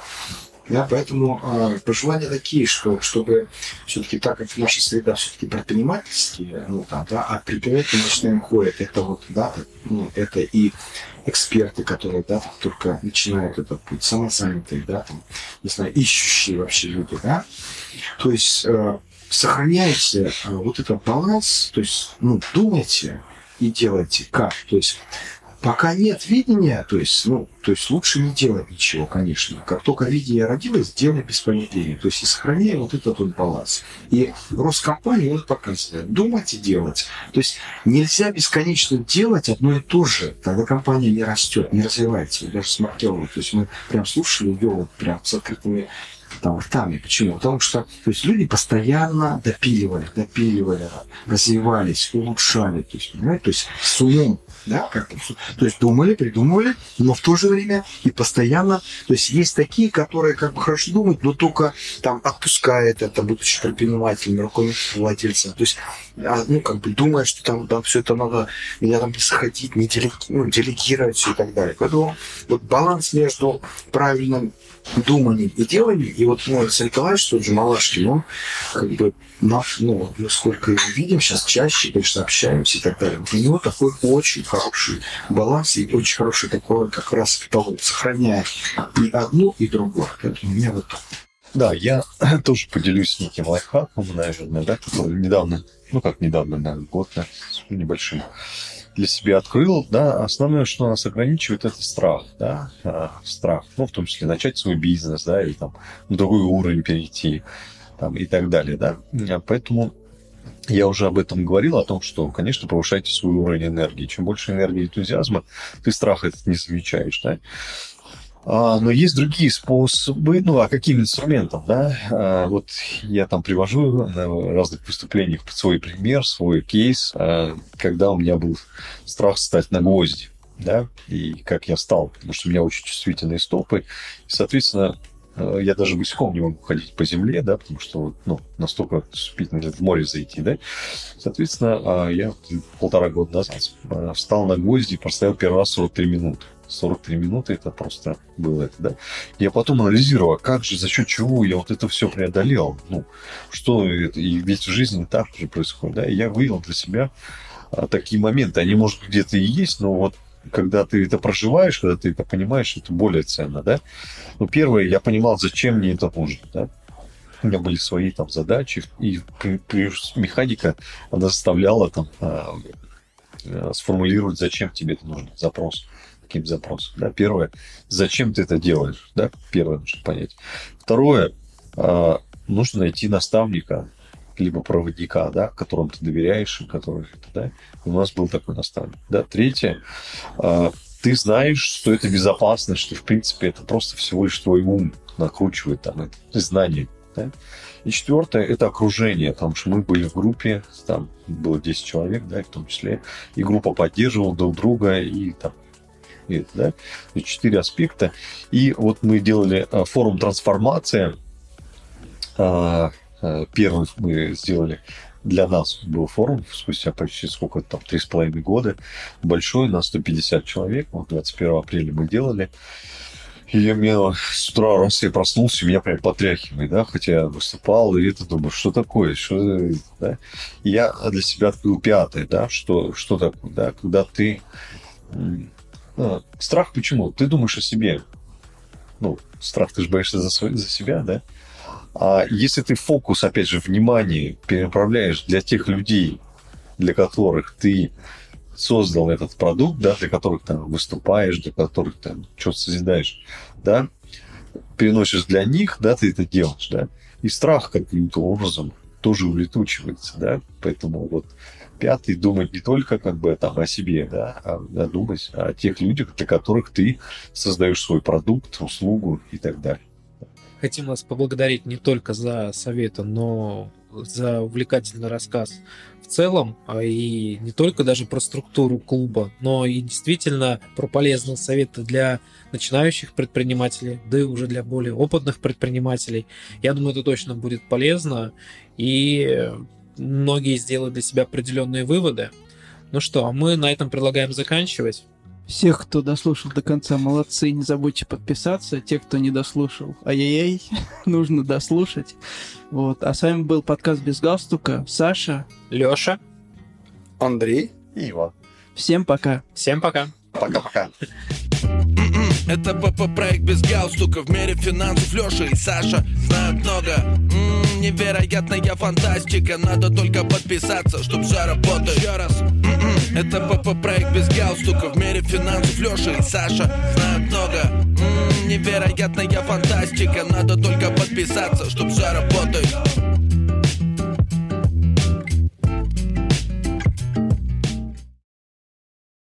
Да, поэтому э, пожелания такие, что чтобы все-таки так как наша среда все-таки предпринимательские, ну там, да, а предприниматели начинаем ходят, это вот, да, ну, это и эксперты, которые, да, только начинают этот путь, самозанятые, да, там, не знаю, ищущие вообще люди, да. То есть э, сохраняйте э, вот этот баланс, то есть, ну, думайте и делайте как. То есть Пока нет видения, то есть, ну, то есть лучше не делать ничего, конечно. Как только видение родилось, делай без промедления. То есть и сохраняй вот этот вот баланс. И рост компании он показывает. Думать и делать. То есть нельзя бесконечно делать одно и то же. Тогда компания не растет, не развивается. Даже с Маркеловым. То есть мы прям слушали ее вот прям с открытыми там, ртами. Почему? Потому что то есть, люди постоянно допиливали, допиливали, развивались, улучшали. То есть, понимаете, то есть с умом да, как то есть думали, придумывали, но в то же время и постоянно, то есть есть такие, которые как бы хорошо думают, но только там отпускают это, будучи предпринимателем, руководителем, то есть, а, ну, как бы думая, что там, там все это надо, меня там не сходить, не делеги, ну, делегировать все и так далее. Поэтому вот баланс между правильным думанием и деланием, и вот ну, Алексей Николаевич, тот же Малашкин, он как бы наш, ну, сколько его видим сейчас чаще, конечно, общаемся и так далее. У него такой очень хороший баланс и очень хороший такой как раз того, сохраняет и одну, и другую. Поэтому у меня вот да, я тоже поделюсь неким лайфхаком, наверное, да, который недавно, ну как недавно, наверное, год, да, небольшим для себя открыл, да, основное, что нас ограничивает, это страх, да, а, страх, ну, в том числе начать свой бизнес, да, или там на другой уровень перейти, там, и так далее, да. Поэтому я уже об этом говорил, о том, что, конечно, повышайте свой уровень энергии. Чем больше энергии и энтузиазма, ты страх этот не замечаешь, да. А, но есть другие способы, ну, а каким инструментом, да? А, вот я там привожу на разных выступлениях свой пример, свой кейс, а, когда у меня был страх стать на гвозди, да, и как я стал, потому что у меня очень чувствительные стопы, и, соответственно, я даже босиком не могу ходить по земле, да, потому что ну, настолько чувствительно в море зайти, да. Соответственно, я полтора года назад встал на гвозди и простоял первый раз 43 минуты. 43 минуты, это просто было это, да. Я потом анализировал, а как же, за счет чего я вот это все преодолел, ну, что и ведь в жизни так же происходит, да, и я вывел для себя а, такие моменты, они, может, где-то и есть, но вот когда ты это проживаешь, когда ты это понимаешь, это более ценно, да. Ну, первое, я понимал, зачем мне это нужно, да. У меня были свои там задачи, и механика, она заставляла там а, сформулировать, зачем тебе это нужно, запрос каким запросом. Да? Первое, зачем ты это делаешь? Да? Первое нужно понять. Второе, э, нужно найти наставника, либо проводника, да, которому ты доверяешь, который, да, у нас был такой наставник. Да. Третье, э, ты знаешь, что это безопасно, что, в принципе, это просто всего лишь твой ум накручивает там это знание. Да? И четвертое – это окружение, потому что мы были в группе, там было 10 человек, да, в том числе, и группа поддерживала друг друга, и там это, да, четыре аспекта. И вот мы делали а, форум трансформация. А, а, первый мы сделали для нас был форум спустя почти сколько там, три с половиной года. Большой, на 150 человек. Вот 21 апреля мы делали. И я меня с утра раз я проснулся, меня прям потряхивает, да, хотя я выступал, и это думаю, что такое, что, да. Я для себя открыл пятое, да, что, что такое, да, когда ты а, страх почему? Ты думаешь о себе. Ну, страх, ты же боишься за, свой, за себя, да? А если ты фокус, опять же, внимание переправляешь для тех людей, для которых ты создал этот продукт, да, для которых ты выступаешь, для которых ты что-то созидаешь, да, переносишь для них, да, ты это делаешь, да, и страх каким-то образом тоже улетучивается, да, поэтому вот пятый думать не только как бы там о себе, да, а, а думать о тех людях, для которых ты создаешь свой продукт, услугу и так далее. Хотим вас поблагодарить не только за советы, но за увлекательный рассказ в целом, а и не только даже про структуру клуба, но и действительно про полезные советы для начинающих предпринимателей, да и уже для более опытных предпринимателей. Я думаю, это точно будет полезно. И многие сделают для себя определенные выводы. Ну что, а мы на этом предлагаем заканчивать. Всех, кто дослушал до конца, молодцы. Не забудьте подписаться. Те, кто не дослушал, ай-яй-яй, нужно дослушать. Вот. А с вами был подкаст без галстука. Саша. Лёша. Андрей. И Иван. Всем пока. Всем пока. Пока-пока. Это ПП-проект без галстука В мире финансов Леша и Саша знают много М-м, Невероятная фантастика. Надо только подписаться, чтоб все работает Еще раз. М-м, Это ПП-проект без галстука. В мире финансов Леша и Саша знают много. М-м, Невероятная фантастика. Надо только подписаться, чтоб все работает